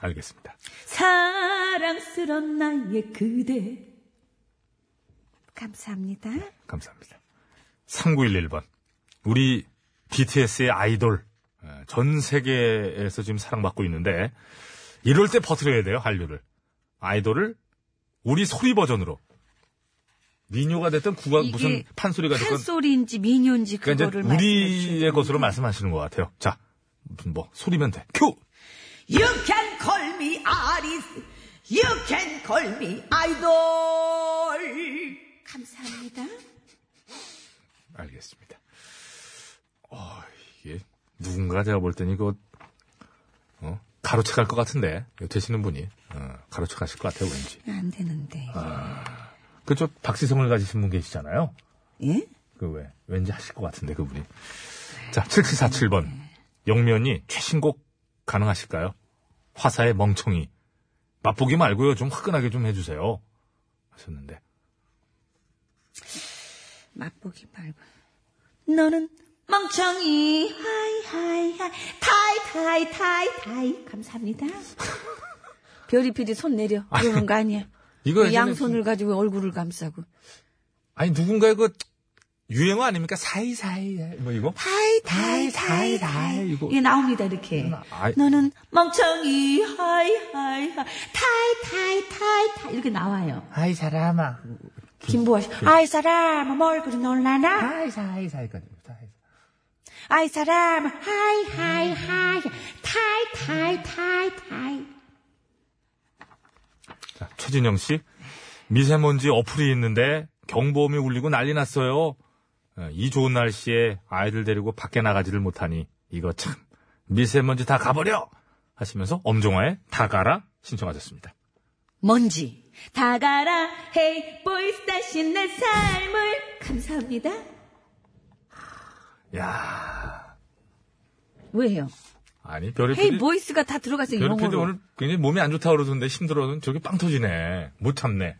알겠습니다. 사랑스런 나의 그대 감사합니다 감사합니다. 3911번. 우리 BTS의 아이돌. 에, 전 세계에서 지금 사랑받고 있는데, 이럴 때 퍼뜨려야 돼요, 한류를. 아이돌을 우리 소리 버전으로. 민요가 됐든 국악 무슨 판소리가 됐든. 판소리인지 미녀인지 그러니까 그거를 우리의 것으로 말씀하시는 것 같아요. 자, 무슨 뭐 소리면 돼. 큐. You can call me Aris. You can call me idol. 감사합니다 알겠습니다. 이게 누군가 제가 볼 때는 이거 어? 가로채 갈 것 같은데 되시는 분이 어, 가로채 가실 것 같아요 왠지 안 되는데. 그쪽 박시성을 가지신 분 계시잖아요 예? 그 왜 왠지 하실 것 같은데 그분이 자 7747번 영면이 최신곡 가능하실까요? 화사의 멍청이 맛보기 말고요 좀 화끈하게 좀 해주세요 하셨는데 맛보기 말고. 너는 멍청이. 하이 하이 하이. 타이 타이 타이 타이. 감사합니다. 별이 PD 손 내려. 그러는 거 아니야? 이거 양손을 가지고 얼굴을 감싸고. 아니 누군가의 그 유행어 아닙니까? 사이사이 뭐 이거? 타이 타이 타이 타이, 타이, 이거. 이게 나옵니다 이렇게. 아이. 너는 멍청이. 하이 하이 하이. 타이 타이 타이 타이. 이렇게 나와요. 아이 사람아. 김보아 씨, 아이 사람 뭘 그리 놀라나? 아이 사이 사이까지 사이 아이 사람. 하이 하이 하이. 타이 타이 타이 타이. 자, 최진영 씨. 미세먼지 어플이 있는데 경보음이 울리고 난리 났어요. 어, 이 좋은 날씨에 아이들 데리고 밖에 나가지를 못하니 이거 참 미세먼지 다 가버려! 하시면서 엄정화의 다 가라 신청하셨습니다. 먼지. 다 가라. hey boys 다시 내 삶을. 감사합니다 야 왜요? 아니 별의 hey boys가 다 들어갔어요 별의 PD 영어로 오늘 굉장히 몸이 안 좋다고 그러던데 힘들어서 저기 빵 터지네. 못 참네.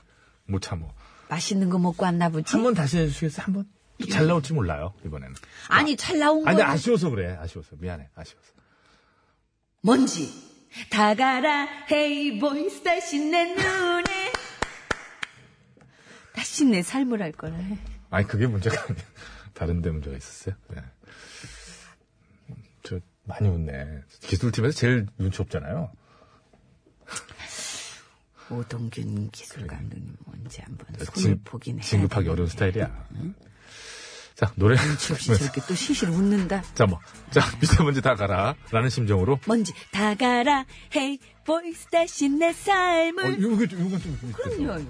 못 참어. 맛있는 거 먹고 왔나 보지? 한 번 다시 해주시겠어요? 한 번? 잘 나올지 몰라요, 이번에는. 아니 잘 나온 아니, 거 근데 아쉬워서 그래. 아쉬워서. 미안해. 아쉬워서. 먼지 다 가라 hey boys 다시 내 눈에 다시 내 삶을 할 거라 해. 아니, 그게 문제가 아니야. 다른 데 문제가 있었어요. 네. 저, 많이 웃네. 기술팀에서 제일 눈치 없잖아요. 오동균 기술 감독님 뭔지 한번 손을 진- 보긴 해. 진급하기 어려운 스타일이야. 자, 노래. 혹시 저렇게 또 실실 웃는다. 자, 뭐. 자, 미세먼지 다 가라. 라는 심정으로. 먼지 다 가라 헤이 보이스 다시 내 삶을 어, 좀- 요거 좀. 그럼요.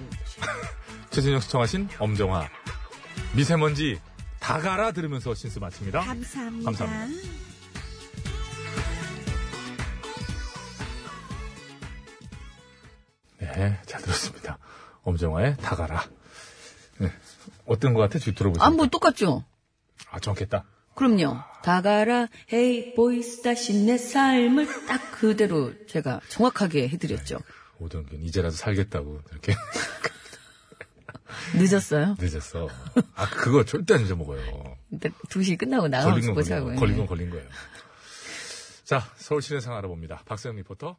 최진영 시청하신 엄정화. 미세먼지 다 가라 들으면서 신스 마칩니다. 감사합니다. 감사합니다. 네, 잘 들었습니다. 엄정화의 다 가라. 네. 어떤 것 같아? 지금 들어보시면. 아, 뭐 똑같죠? 아, 정확했다. 그럼요. 다 가라 hey boys 다시 내 삶을 딱 그대로 제가 정확하게 해드렸죠. 오동균, 이제라도 살겠다고, 이렇게 늦었어요. 늦었어. 아, 그거 절대 안 잊어먹어요. 근데 2시 끝나고 나가서 건 보자고. 걸린, 건 걸린 거예요. 자, 서울 시내 상황 알아봅니다. 박세영 리포터.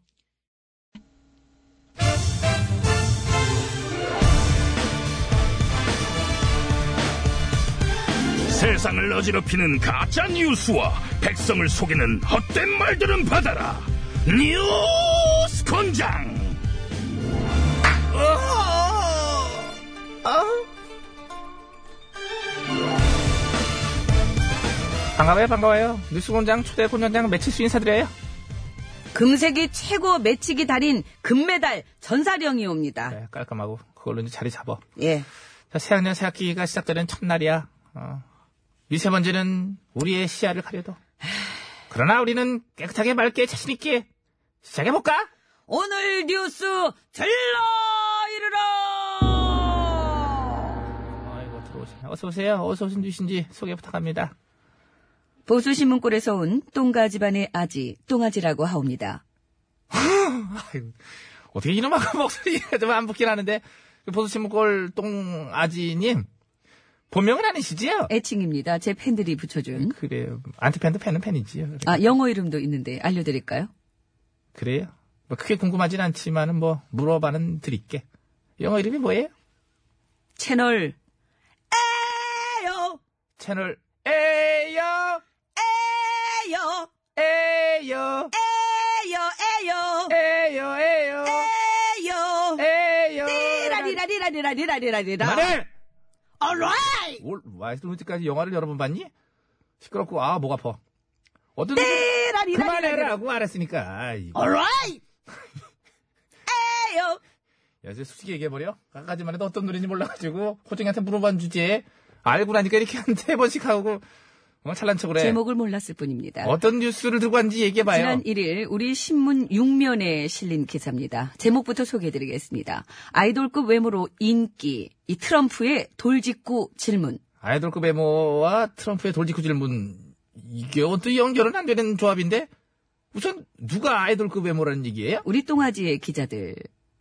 세상을 어지럽히는 가짜 뉴스와 백성을 속이는 헛된 말들은 받아라. 뉴스 권장. 반가워요, 반가워요. 뉴스공장 초대 공연장 매치수 인사드려요. 금색이 최고 매치기 달인 금메달 전사령이 옵니다. 네, 깔끔하고 그걸로 이제 자리 잡아. 예. 자, 새학년 새학기가 시작되는 첫날이야. 어. 미세먼지는 우리의 시야를 가려도. 그러나 우리는 깨끗하게 맑게 자신있게 시작해볼까? 오늘 뉴스 들러! 어서오세요. 어서 오신 뉴신지 소개 부탁합니다. 보수신문골에서 온 똥가 집안의 아지, 똥아지라고 하옵니다. 어떻게 이놈하고 목소리가 좀 안 붙긴 하는데, 그 보수신문골 똥아지님, 본명은 아니시지요? 애칭입니다. 제 팬들이 붙여준. 그래요. 안티팬도 팬은 팬이지요. 아, 영어 이름도 있는데 알려드릴까요? 그래요? 뭐 크게 궁금하진 않지만은 뭐 물어봐는 드릴게. 영어 이름이 뭐예요? 채널! 채널 에요 에요! 에요 에요! 에요! 에요 에요 에요! 에요 리라리라리라리라리라리라. 그만해! alright! 올 와이스루트까지 영화를 여러 번 봤니? 시끄럽고 아 목 아파. 어떤 리라리라리라리라. 그만해라고 알았으니까. 아이고. alright! 에요! 야, 이제 솔직히 얘기해버려. 아까까지만 해도 어떤 노래인지 몰라가지고, 호정이한테 물어본 주제에, 알고 나니까 이렇게 한 세 번씩 하고, 어, 찰난 척을 해. 제목을 몰랐을 뿐입니다. 어떤 뉴스를 들고 왔는지 얘기해봐요. 지난 1일 우리 신문 6면에 실린 기사입니다. 제목부터 소개해드리겠습니다. 아이돌급 외모로 인기, 이 트럼프의 돌직구 질문. 아이돌급 외모와 트럼프의 돌직구 질문. 이게 어떤 연결은 안 되는 조합인데? 우선 누가 아이돌급 외모라는 얘기예요? 우리 똥아지의 기자들.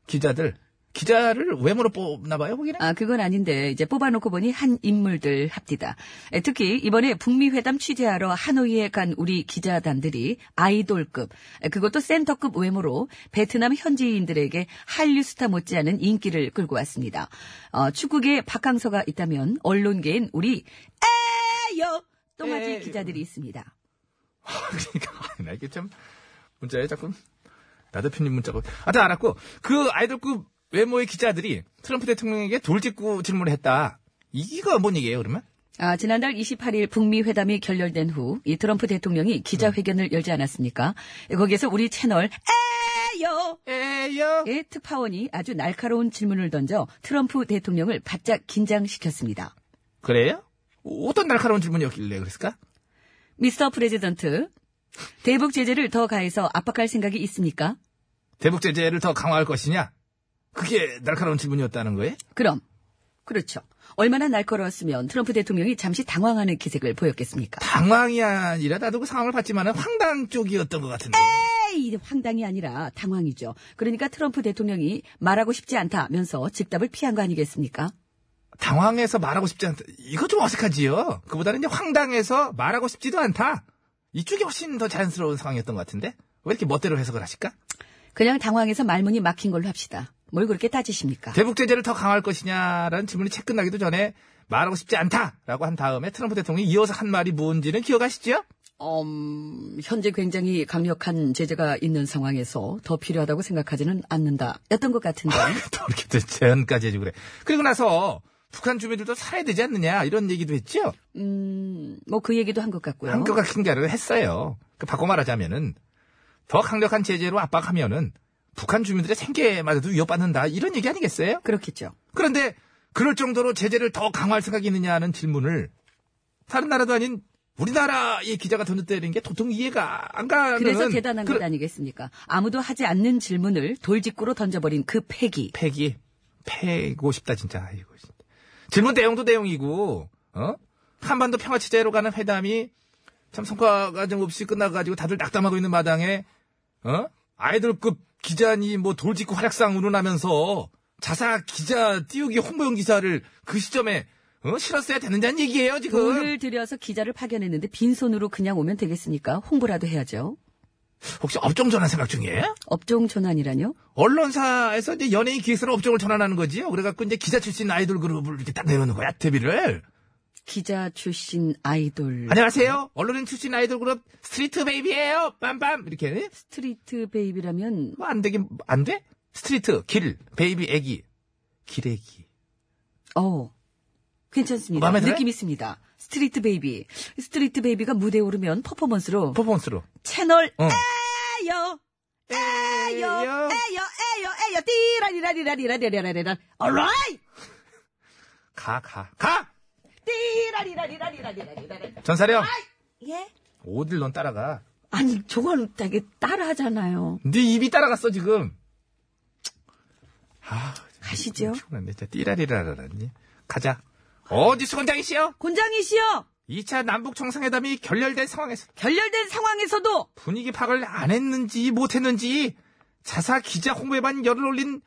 기자들. 기자를 외모로 뽑나 봐요, 거기는? 아, 그건 아닌데, 이제 뽑아놓고 보니 한 인물들 합디다. 에, 특히 이번에 북미 회담 취재하러 하노이에 간 우리 기자단들이 아이돌급, 에, 그것도 센터급 외모로 베트남 현지인들에게 한류 스타 못지않은 인기를 끌고 왔습니다. 어, 축구계에 박항서가 있다면 언론계엔 우리 에요 똥아지. 기자들이 있습니다. 그러니까, 나 이게 참, 문자에 자꾸, 나 대표님 문자가. 아, 다 알았고, 그 아이돌급 외모의 기자들이 트럼프 대통령에게 돌직구 질문을 했다. 이거 뭔 얘기예요, 그러면? 아, 지난달 28일 북미 회담이 결렬된 후 이 트럼프 대통령이 기자회견을 열지 않았습니까? 거기에서 우리 채널 에요 에요. 의 특파원이 아주 날카로운 질문을 던져 트럼프 대통령을 바짝 긴장시켰습니다. 그래요? 어떤 날카로운 질문이었길래 그랬을까? Mr. President, 대북 제재를 더 가해서 압박할 생각이 있습니까? 대북 제재를 더 강화할 것이냐? 그게 날카로운 질문이었다는 거예요? 그럼 그렇죠. 얼마나 날카로웠으면 트럼프 대통령이 잠시 당황하는 기색을 보였겠습니까? 당황이 아니라 나도 그 상황을 봤지만 황당 쪽이었던 것 같은데. 에이, 황당이 아니라 당황이죠. 그러니까 트럼프 대통령이 말하고 싶지 않다면서 즉답을 피한 거 아니겠습니까? 당황해서 말하고 싶지 않다. 이거 좀 어색하지요? 그보다는 이제 황당해서 말하고 싶지도 않다. 이쪽이 훨씬 더 자연스러운 상황이었던 것 같은데? 왜 이렇게 멋대로 해석을 하실까? 그냥 당황해서 말문이 막힌 걸로 합시다. 뭘 그렇게 따지십니까? 대북 제재를 더 강화할 것이냐라는 질문이 채 끝나기도 전에 말하고 싶지 않다라고 한 다음에 트럼프 대통령이 이어서 한 말이 뭔지는 기억하시죠? 음, 현재 굉장히 강력한 제재가 있는 상황에서 더 필요하다고 생각하지는 않는다. 였던 것 같은데. 또 이렇게 또 제안까지 해주고 그래. 그리고 나서 북한 주민들도 살아야 되지 않느냐 이런 얘기도 했죠? 음, 뭐 그 얘기도 한 것 같고요. 한 것 같은 게 아니라 했어요. 그 바꿔 말하자면은 더 강력한 제재로 압박하면은 북한 주민들의 생계마저도 위협받는다 이런 얘기 아니겠어요? 그렇겠죠. 그런데 그럴 정도로 제재를 더 강화할 생각이 있느냐는 질문을 다른 나라도 아닌 우리나라의 기자가 던졌다는 게 도통 이해가 안 가는 그래서 대단한 그- 것 아니겠습니까? 아무도 하지 않는 질문을 돌직구로 던져버린 그 패기. 패기 패고 싶다 진짜 이거 진짜. 질문 내용도 내용이고 어 한반도 평화 체제로 가는 회담이 참 성과가 좀 없이 끝나가지고 다들 낙담하고 있는 마당에 어 아이돌급 기자니 뭐 돌직구 활약상 운운하면서 자사 기자 띄우기 홍보용 기사를 그 시점에 어 실었어야 되는다는 얘기예요 지금 돈을 들여서 기자를 파견했는데 빈손으로 그냥 오면 되겠습니까? 홍보라도 해야죠. 혹시 업종 전환 생각 중이에요? 업종 전환이라뇨? 언론사에서 이제 연예인 기획사로 업종을 전환하는 거지요. 그래갖고 이제 기자 출신 아이돌 그룹을 이렇게 딱 내놓는 거야, 데뷔를. 기자 출신 아이돌. 안녕하세요. 언론인 출신 아이돌 그룹 street baby예요. 빰빰 이렇게. street baby라면 뭐 안 되긴 안 돼? street 길 baby 애기 기레기. 어 괜찮습니다. 마음에? 느낌 있습니다. street baby. 스트리트 베이비가 무대에 오르면 퍼포먼스로 퍼포먼스로. 채널 어. 에요 에요 에요 에요 에요 띠라리라리라리라리라리라 alright 가가 가. 띠라리라리라리라리라리라 전사령 예? 어딜 넌 따라가. 아니 저건 되게 따라하잖아요. 네 입이 따라갔어 지금. 아 가시죠. 피곤한데 진짜 띠라리라라니. 가자. 어디 수건장이시여? 곤장이시여 2차 남북 정상회담이 결렬된 상황에서 결렬된 상황에서도 분위기 파악을 안 했는지 못했는지 자사 기자 홍보에만 열을 올린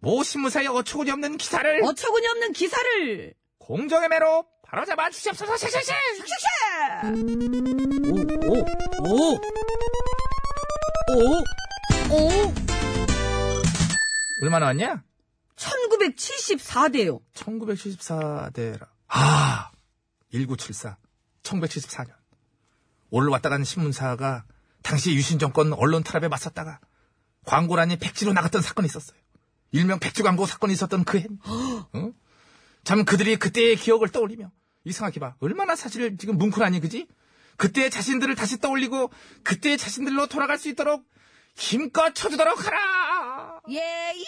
모 신문사의 어처구니 없는 기사를 어처구니 없는 기사를 공정의 매로 바로잡아 주시옵소서 씩씩씩 오오오오 오 얼마나 왔냐? 1974대요. 1974대라 아 1974 1974년 오늘 왔다 가는 신문사가 당시 유신 정권 언론 탄압에 맞섰다가 광고란이 백지로 나갔던 사건이 있었어요. 일명 백지 광고 사건이 있었던 그 해. 어? 참 그들이 그때의 기억을 떠올리며 이상하게 봐. 얼마나 사실 지금 뭉클하니 그지? 그때의 자신들을 다시 떠올리고 그때의 자신들로 돌아갈 수 있도록 힘껏 쳐주도록 하라. 예, 이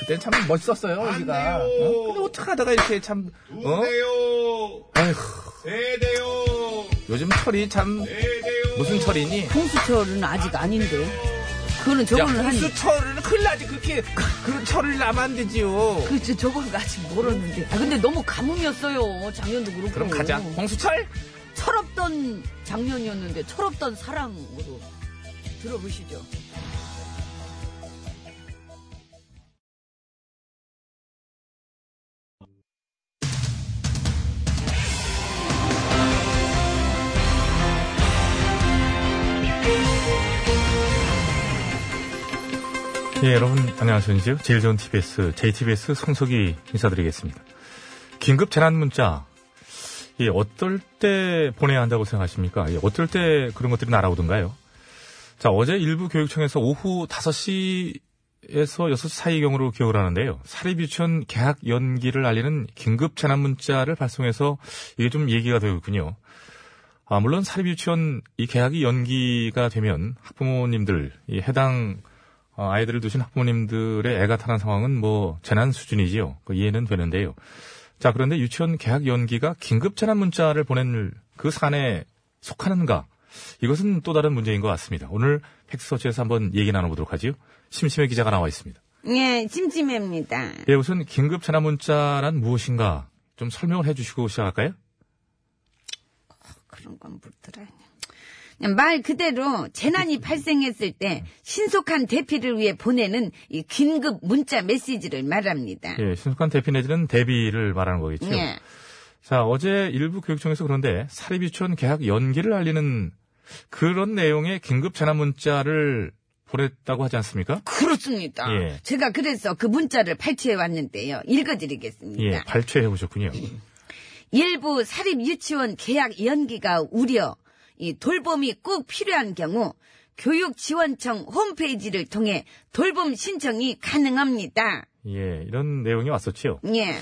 그때는 참 멋있었어요, 여기가. 어? 근데 어떻게 하다가 이렇게 참, 어? 아휴, 요즘 철이 참, 무슨 철이니? 홍수철은 아직 아닌데. 그거는 야, 저거는 한, 홍수철은 큰일 나지. 그렇게, 그런 철을 나면 안 되지요. 그렇죠. 저거는 아직 멀었는데. 아, 근데 너무 가뭄이었어요. 작년도 그렇고. 그럼 가자. 홍수철? 철없던 작년이었는데, 철없던 사랑으로 들어보시죠. 예, 여러분 안녕하십니까? 제일 좋은 TBS, JTBS 손석희 인사드리겠습니다. 긴급 재난 문자. 예, 어떨 때 보내야 한다고 생각하십니까? 예, 어떨 때 그런 것들이 날아오던가요? 자, 어제 일부 교육청에서 오후 5시에서 6시 사이경으로 기억을 하는데요. 사립유치원 개학 연기를 알리는 긴급 재난 문자를 발송해서 이게 좀 얘기가 되었군요. 아, 물론 사립유치원 이 개학이 연기가 되면 학부모님들, 이 해당 어, 아이들을 두신 학부모님들의 애가 타는 상황은 뭐 재난 수준이지요. 그 이해는 되는데요. 자, 그런데 유치원 개학 연기가 긴급 재난 문자를 보낸 그 사안에 속하는가? 이것은 또 다른 문제인 것 같습니다. 오늘 팩스서치에서 한번 얘기 나눠보도록 하지요. 심심해 기자가 나와 있습니다. 예, 심심합니다. 예, 우선 긴급 재난 문자란 무엇인가 좀 설명을 해주시고 시작할까요? 그런 건 묻더라. 말 그대로 재난이 발생했을 때 신속한 대피를 위해 보내는 이 긴급 문자 메시지를 말합니다. 예, 신속한 대피 내지는 대비를 말하는 거겠죠. 예. 자, 어제 일부 교육청에서 그런데 사립유치원 개학 연기를 알리는 그런 내용의 긴급 재난 문자를 보냈다고 하지 않습니까? 그렇습니다. 예. 제가 그래서 그 문자를 발췌해 왔는데요. 읽어드리겠습니다. 예, 발췌해 보셨군요. 일부 사립 유치원 개학 연기가 우려, 이 돌봄이 꼭 필요한 경우 교육지원청 홈페이지를 통해 돌봄 신청이 가능합니다. 예, 이런 내용이 왔었지요. 예.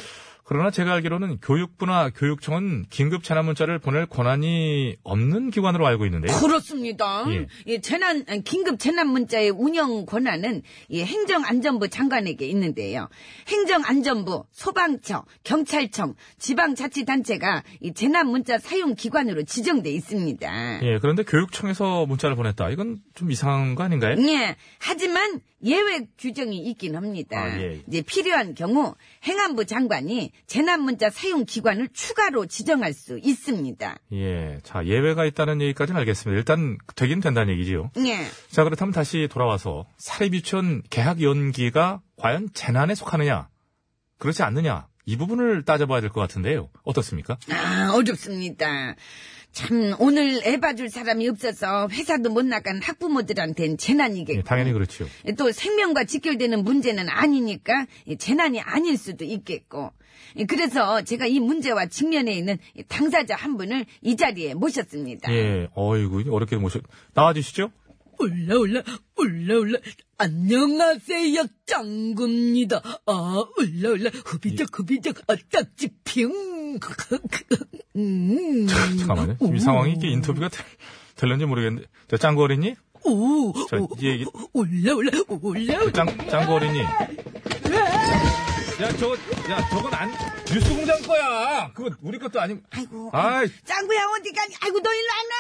그러나 제가 알기로는 교육부나 교육청은 긴급 재난 문자를 보낼 권한이 없는 기관으로 알고 있는데요. 그렇습니다. 예. 이 재난 긴급 재난 문자의 운영 권한은 이 행정안전부 장관에게 있는데요. 행정안전부, 소방청, 경찰청, 지방자치단체가 이 재난 문자 사용 기관으로 지정돼 있습니다. 예, 그런데 교육청에서 문자를 보냈다. 이건 좀 이상한 거 아닌가요? 예. 하지만 예외 규정이 있긴 합니다. 아, 예. 이제 필요한 경우 행안부 장관이 재난 문자 사용 기관을 추가로 지정할 수 있습니다. 예, 자, 예외가 있다는 얘기까지는 알겠습니다. 일단 되긴 된다는 얘기지요. 예. 자, 그렇다면 다시 돌아와서 사립유치원 개학 연기가 과연 재난에 속하느냐, 그렇지 않느냐, 이 부분을 따져봐야 될 것 같은데요. 어떻습니까? 아, 어렵습니다. 참, 오늘 애 봐줄 사람이 없어서 회사도 못 나간 학부모들한테는 재난이겠고. 예, 당연히 그렇죠. 또 생명과 직결되는 문제는 아니니까 재난이 아닐 수도 있겠고. 그래서 제가 이 문제와 직면해 있는 당사자 한 분을 이 자리에 모셨습니다. 예, 어이구, 어렵게 모셔. 나와주시죠? 올라 올라 올라 올라 안녕하세요 짱구입니다. 아 올라 올라 후비적 후비적 아 딱지핑 음. 잠깐만요. 지금 이 상황이 이게 인터뷰가 될, 될는지 모르겠는데. 자, 짱구 어린이? 오, 자, 오, 이 얘기- 올라 올라 올라 올라 짱, 짱구 어린이. 야, 저거, 야, 저건 안, 뉴스 공장 거야. 그거 우리 것도 아니고. 아이고 아이, 짱구야 어디 가니 아이고 너 일로 안 와.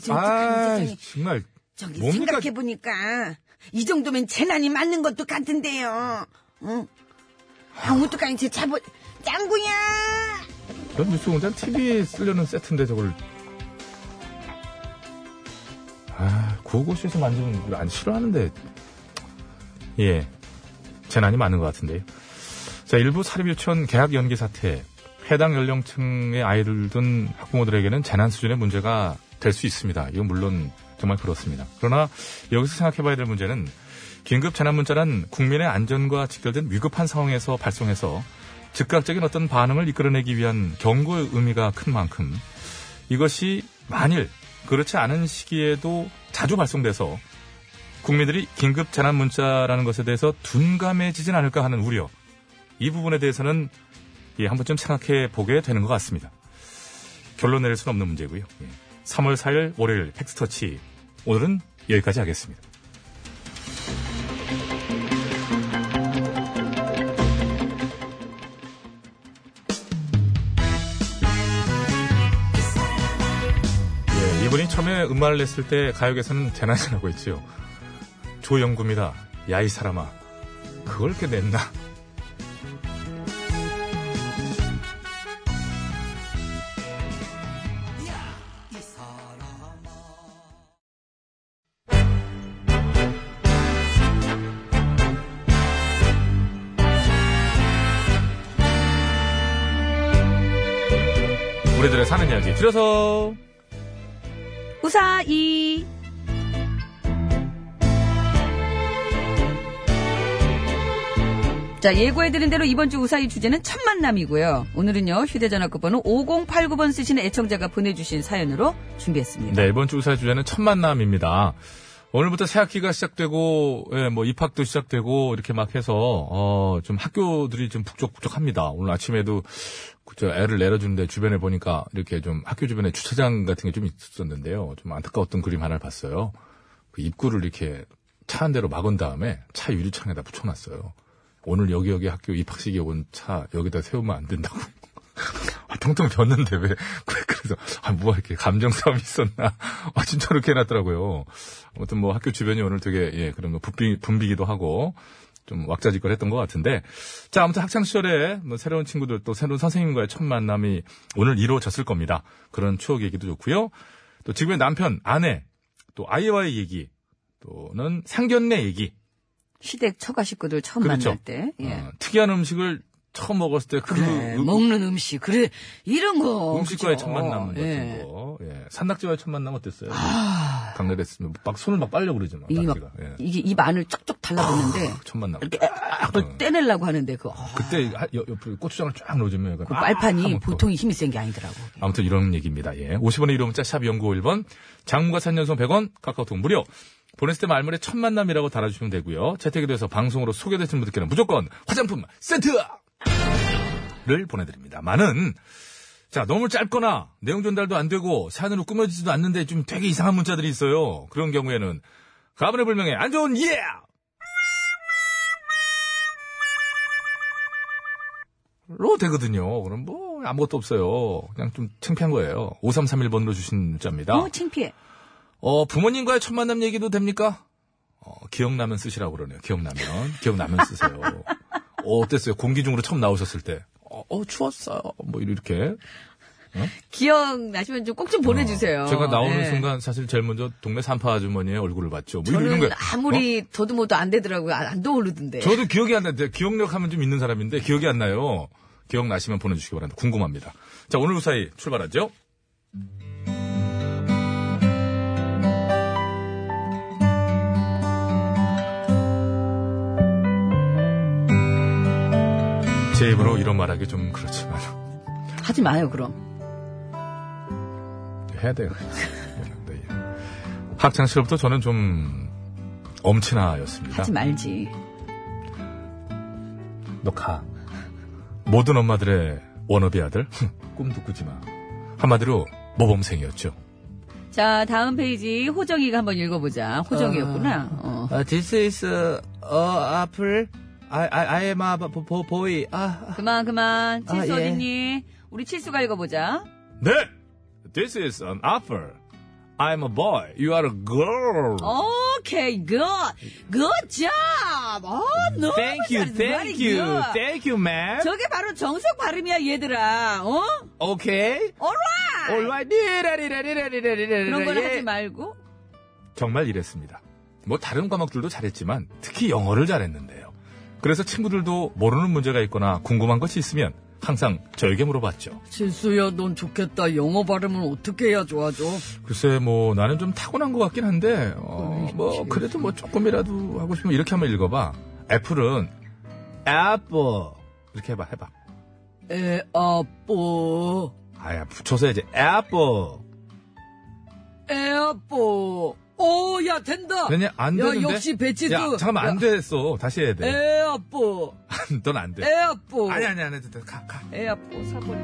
저기, 아. 정말. 저기 뭡니까? 생각해 보니까 이 정도면 재난이 맞는 것도 같은데요. 응? 아 어떡하니 제 자본 짱구야. 전 뉴스 공장 TV에 쓰려는 세트인데 저걸. 아, 구호고쇼에서 만지면 안 싫어하는데. 예. 재난이 많은 것 같은데요. 자, 일부 사립유치원 개학 연기 사태. 해당 연령층의 아이들 둔 학부모들에게는 재난 수준의 문제가 될 수 있습니다. 이건 물론 정말 그렇습니다. 그러나 여기서 생각해 봐야 될 문제는 긴급 재난 문자란 국민의 안전과 직결된 위급한 상황에서 발송해서 즉각적인 어떤 반응을 이끌어내기 위한 경고의 의미가 큰 만큼 이것이 만일 그렇지 않은 시기에도 자주 발송돼서 국민들이 긴급 재난 문자라는 것에 대해서 둔감해지진 않을까 하는 우려. 이 부분에 대해서는 예, 한 번쯤 생각해 보게 되는 것 같습니다. 결론 내릴 수는 없는 문제고요. 예. 3월 4일 월요일 팩스터치. 오늘은 여기까지 하겠습니다. 처음에 음반을 냈을 때 가요계에서는 재난이 라고 했지요. 조영구입니다. 야 이 사람아. 그걸 이렇게 냈나? 우리들의 사는 이야기 줄여서 우사이. 자, 예고해드린 대로 이번 주 우사이 주제는 첫 만남이고요. 오늘은요, 휴대전화 끝번호 5089번 쓰시는 애청자가 보내주신 사연으로 준비했습니다. 네, 이번 주 우사의 주제는 첫 만남입니다. 오늘부터 새 학기가 시작되고, 예, 뭐, 입학도 시작되고, 이렇게 막 해서, 어, 좀 학교들이 좀 북적북적합니다. 오늘 아침에도, 그저 애를 내려주는데 주변에 보니까 이렇게 좀 학교 주변에 주차장 같은 게 좀 있었는데요. 좀 안타까웠던 그림 하나를 봤어요. 그 입구를 이렇게 차 한 대로 막은 다음에 차 유리창에다 붙여놨어요. 오늘 여기 여기 학교 입학식에 온 차 여기다 세우면 안 된다고. 아, 텅텅 졌는데 왜, 왜 그래서, 아, 뭐 이렇게 감정 싸움이 있었나. 아, 진짜 그렇게 해놨더라고요. 아무튼 뭐 학교 주변이 오늘 되게, 예, 그런 거 붐비, 붐비기도 하고, 좀 왁자지껄 했던 것 같은데. 자, 아무튼 학창시절에 뭐 새로운 친구들 또 새로운 선생님과의 첫 만남이 오늘 이루어졌을 겁니다. 그런 추억 얘기도 좋고요. 또 지금의 남편, 아내, 또 아이와의 얘기, 또는 상견례 얘기. 시댁 처가 식구들 처음 그렇죠. 만날 때. 예. 어, 특이한 음식을 처음 먹었을 때그 그래, 먹는 음식. 그래, 이런 거. 음식과의 그죠? 첫 만남 같은 예. 거. 예. 산낙지와의 첫 만남 어땠어요? 강렬 했으면 막 손을 막 빨려 그러지 막. 아. 이 막. 예. 이게 입 안을 쪽쪽 달라붙는데, 첫 만남. 이렇게 아, 그걸 떼내려고 하는데, 그, 아, 그때 옆- 옆에 고추장을 쫙 넣어주면 그 아! 빨판이 하면 또. 보통 힘이 센 게 아니더라고. 아무튼 이런 얘기입니다. 예. 50원의 이름 문자 샵 연구 1번 장무가 3년송 100원 카카오톡 무료 보냈을 때 말문에 첫 만남이라고 달아주시면 되고요. 채택이 돼서 방송으로 소개되신 분들께는 무조건 화장품 세트 를 보내드립니다. 많은 자 너무 짧거나 내용 전달도 안 되고 사연으로 꾸며지지도 않는데 좀 되게 이상한 문자들이 있어요. 그런 경우에는 가문의 불명예 안 좋은 예! 로 되거든요. 그럼 뭐 아무것도 없어요. 그냥 좀 창피한 거예요. 5331번으로 주신 문자입니다. 어, 창피해. 어, 부모님과의 첫 만남 얘기도 됩니까? 어, 기억나면 쓰시라고 그러네요. 기억나면. 기억나면 쓰세요. 어, 어땠어요? 공기 중으로 처음 나오셨을 때. 어, 어, 추웠어요. 뭐 이렇게. 기억나시면 좀꼭좀 보내주세요. 어, 제가 나오는 예. 순간 사실 제일 먼저 동네 산파 아주머니의 얼굴을 봤죠. 뭐 이런 저는 거. 아무리 더도 뭐도 안 되더라고요. 안, 안 떠오르던데. 어? 저도 기억이 안 나는데 기억력 하면 좀 있는 사람인데 기억이 안 나요. 기억나시면 보내주시기 바랍니다. 궁금합니다. 자, 오늘 우사히 출발하죠. 제 입으로 이런 말하기 좀 그렇지만 하지 마요, 그럼. 해야 돼요. 네. 학창 시절부터 저는 좀 엄친아였습니다. 하지 말지. 너 가. 모든 엄마들의 워너비 아들? 꿈도 꾸지 마. 한마디로 모범생이었죠. 자, 다음 페이지 호정이가 한번 읽어보자. 호정이였구나. 어. Uh, this is uh, apple. I, I, I am a bo- bo- boy. 아, 그만, 그만. 아, 칠수 예. 어딨니? 우리 칠수가 읽어보자. 네! This is an offer. I'm a boy. You are a girl. 오케이, good. Good job. 어, 너무 thank you, 잘했어. thank Very you, good. thank you, man. 저게 바로 정석 발음이야, 얘들아. 어? Okay. alright. Alright. 리라리라리라리라리라. 그런 걸 예. 하지 말고. 정말 이랬습니다. 뭐 다른 과목들도 잘했지만 특히 영어를 잘했는데요. 그래서 친구들도 모르는 문제가 있거나 궁금한 것이 있으면 항상 저에게 물어봤죠. 칠수야, 넌 좋겠다. 영어 발음은 어떻게 해야 좋아져? 글쎄 뭐 나는 좀 타고난 것 같긴 한데 어, 뭐 그래도 뭐 조금이라도 하고 싶으면 이렇게 한번 읽어봐. 애플은 apple. 이렇게 해봐 해봐. 에, 아뽀. 아야 붙여서 해야지. 애플. 에, 아뽀. 오, 야, 된다. 왜냐 안 야, 되는데. 역시 배치도. 야 잠깐만 안 됐어. 다시 해야 돼. 에, 아뽀. 넌 안 돼. 에, 아뽀. 아니 아니 아니 됐다. 가 가. 에, 아뽀. 사버리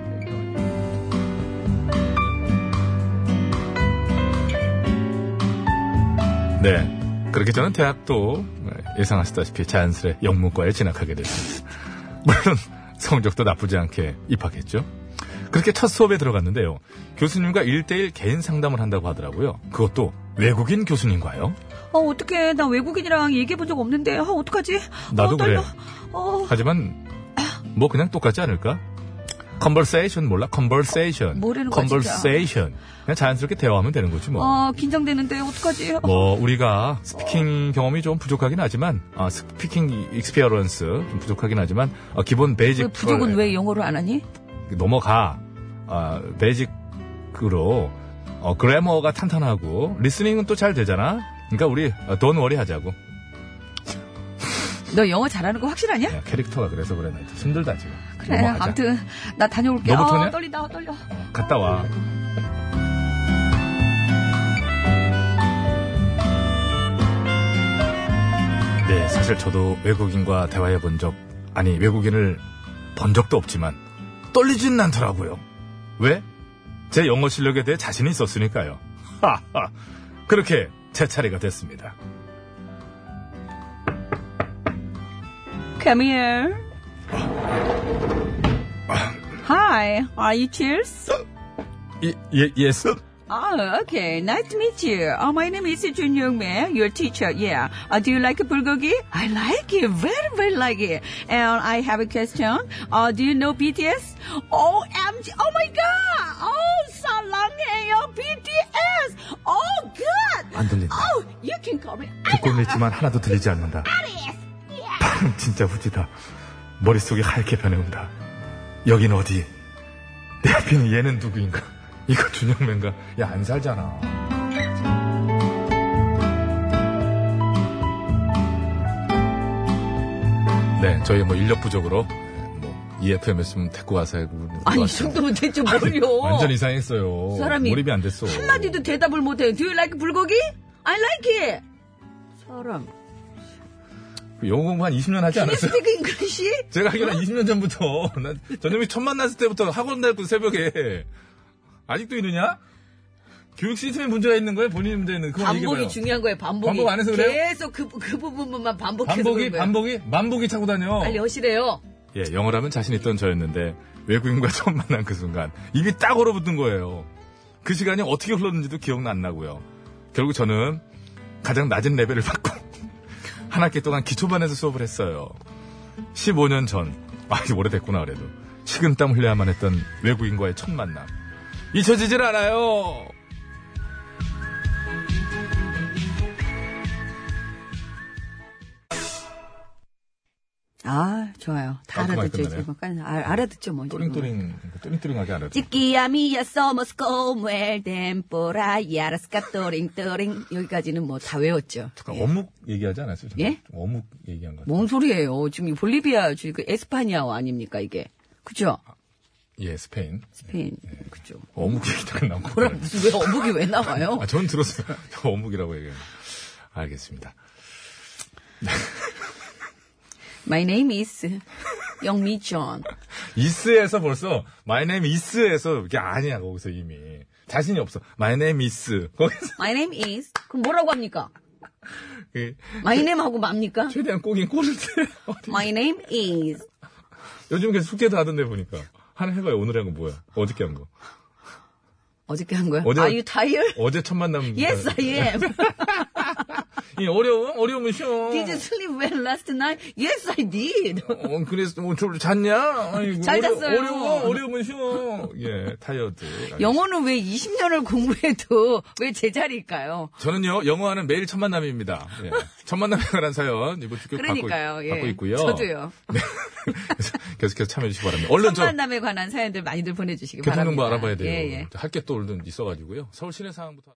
네. 그렇게 저는 대학도 예상하시다시피 자연스레 영문과에 진학하게 됐습니다. 물론 성적도 나쁘지 않게 입학했죠. 그렇게 첫 수업에 들어갔는데요. 교수님과 1대1 개인 상담을 한다고 하더라고요. 그것도 외국인 교수님과요. 어, 어떡해. 나 외국인이랑 얘기해본 적 없는데. 아, 어떡하지? 나도 어. 그래. 어, 하지만 뭐 그냥 똑같지 않을까? conversation 몰라? conversation. 뭐라는 거야, conversation. 그냥 자연스럽게 대화하면 되는 거지 뭐. 어, 긴장되는데. 어떡하지? 뭐 우리가 speaking 경험이 좀 부족하긴 하지만 아, speaking experience 좀 부족하긴 하지만 어, 기본 basic 왜 부족은 왜 영어로 안 하니? 넘어가 아, 베이직으로 어, 그래머가 탄탄하고 리스닝은 또 잘 되잖아. 그러니까 우리 어, 돈 워리 하자고. 너 영어 잘하는 거 확실하냐? 야, 캐릭터가 그래서 그래. 나 힘들다 지금. 그래. 넘어가자. 아무튼 나 다녀올게. 너부터냐? 아, 떨린다. 떨려. 갔다 와. 네, 사실 저도 외국인과 대화해 본 적, 아니, 외국인을 본 적도 없지만, 떨리지는 않더라고요. 왜? 제 영어 실력에 대해 자신이 있었으니까요. 하하. 그렇게 제 차례가 됐습니다. Come here. Hi. Are you cheers? 예, 예, 예스. Oh, okay. Nice to meet you. Uh, my name is Jun Young Man, your teacher. Yeah. Uh, do you like bulgogi? I like it. Very, very like it. And I have a question. Uh, do you know BTS? OMG. Oh my god. Oh, 사랑해요. BTS. Oh, good. 안 들린다. Oh, you can call me. 듣고는 있지만 하나도 들리지 않는다. 방 진짜 후지다. 머릿속이 하얗게 변해온다. 여긴 어디? 내 앞에 있는 얘는 누구인가? 이거 준영맨가? 야, 안 살잖아. 네, 저희 뭐 인력 부족으로 뭐 EFM했으면 데리고 와서 하고 아니, 이 정도면 대체 뭘요? 완전 이상했어요. 사람이 몰입이 안 됐어. 한마디도 대답을 못해. Do you like 불고기? I like it. 사람. 영어 공부 한 20년 하지 않았어요? Speak English? 제가 알기로 한 20년 전부터, 난, 전현미 첫 만났을 때부터 학원 다녔고 새벽에. 아직도 이러냐? 교육 시스템에 문제가 있는 거예요? 본인이 문제 있는 그거 반복이 얘기해봐요. 중요한 거예요. 반복이. 반복 안 해서 그래요? 계속 그, 그 부분만 반복해서 반복이, 그런 거예요. 반복이, 만복이 차고 다녀. 빨리 하시래요. 예, 영어라면 자신 있던 저였는데, 외국인과 처음 만난 그 순간, 입이 딱 얼어붙은 거예요. 그 시간이 어떻게 흘렀는지도 기억은 안 나고요. 결국 저는 가장 낮은 레벨을 받고, 한 학기 동안 기초반에서 수업을 했어요. 15년 전, 아, 이제 오래됐구나, 그래도. 식은땀 흘려야만 했던 외국인과의 첫 만남. 잊혀지질 않아요! 아, 좋아요. 다 깔끔하게 알아듣죠. 깔- 알- 알아듣죠, 뭐. 또링또링, 또링또링하게 알아요. Chiquilla mía somos como el temporada, 또링또링. 여기까지는 뭐 다 외웠죠. 잠깐 어묵 얘기하지 않았어요? 예? 어묵 얘기한 거. 뭔 소리예요? 지금 이 볼리비아, 지금 그 에스파니아어 아닙니까, 이게? 그죠? 예, 스페인. 스페인. 그죠. 어묵 나온 거. 뭐라, 무슨 왜 어묵이 왜 나와요? 아, 전 들었어요. 저 어묵이라고 얘기해요. 알겠습니다. My name is 영미 존. is에서 벌써 my name is에서 이게 아니야 거기서 이미 자신이 없어. my name is 거기서 My name is. 그럼 뭐라고 합니까? 그 My name 하고 맙니까? 최대한 꼬긴 꼬는데 My name is. 요즘 계속 숙제도 하던데 보니까 하나 해봐요. 오늘 한 거 뭐야? 어저께 한 거. 어저께 한 거야? 어제- Are you tired? 어제 첫 만남. Yes, I am. 이 어려움 어려움은 쉬워. Did you sleep well last night? Yes, I did. 어, 그래서 뭐좀 잤냐? 아이고, 잘 어려- 잤어요. 어려워, 어려움은 쉬워. 예, 타이어드. 영어는 왜 20년을 공부해도 왜 제자리일까요? 저는요, 영어하는 매일 첫 만남입니다. 예. 첫 만남에 관한 사연, 이번 주 받고. 예. 받고 있고요. 저도요. 네. 계속해서 참여해주시기 바랍니다. 얼른 첫 저, 만남에 관한 사연들 많이들 보내주시기 바랍니다. 교통정보 알아봐야 돼요. 예, 예. 할게 또 얼른 있어가지고요. 서울 시내 상황부터.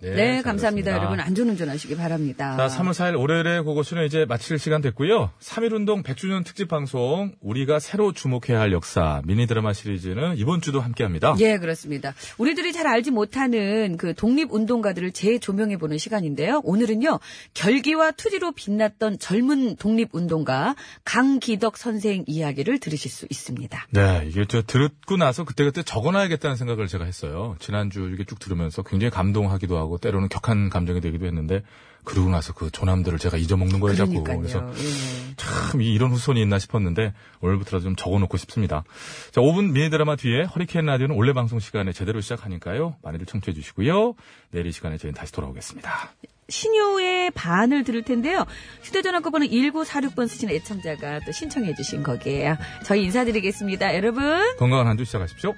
네, 감사합니다. 잘 여러분. 안전운전 하시기 바랍니다. 자, 3월 4일 월요일에 그것은 이제 마칠 시간 됐고요. 3.1운동 100주년 특집 방송, 우리가 새로 주목해야 할 역사, 미니 드라마 시리즈는 이번 주도 함께 합니다. 예, 그렇습니다. 우리들이 잘 알지 못하는 그 독립운동가들을 재조명해보는 시간인데요. 오늘은요, 결기와 투지로 빛났던 젊은 독립운동가 강기덕 선생 이야기를 들으실 수 있습니다. 네, 이게 저 듣고 나서 그때그때 적어놔야겠다는 생각을 제가 했어요. 지난주 이게 쭉 들으면서 굉장히 감동하기도 하고 하고 때로는 격한 감정이 되기도 했는데 그러고 나서 그 조남들을 제가 잊어먹는 거예요 자꾸. 그래서. 예. 참 이- 이런 후손이 있나 싶었는데 오늘부터라도 좀 적어놓고 싶습니다. 자 5분 미니 드라마 뒤에 허리케인 라디오는 원래 방송 시간에 제대로 시작하니까요. 많이들 청취해 주시고요. 내일 이 시간에 저희는 다시 돌아오겠습니다. 신효의 반을 들을 텐데요. 휴대전화 끝번호 1946번 쓰시는 애청자가 또 신청해 주신 거기에요. 저희 인사드리겠습니다. 여러분. 건강한 한 주 시작하십시오.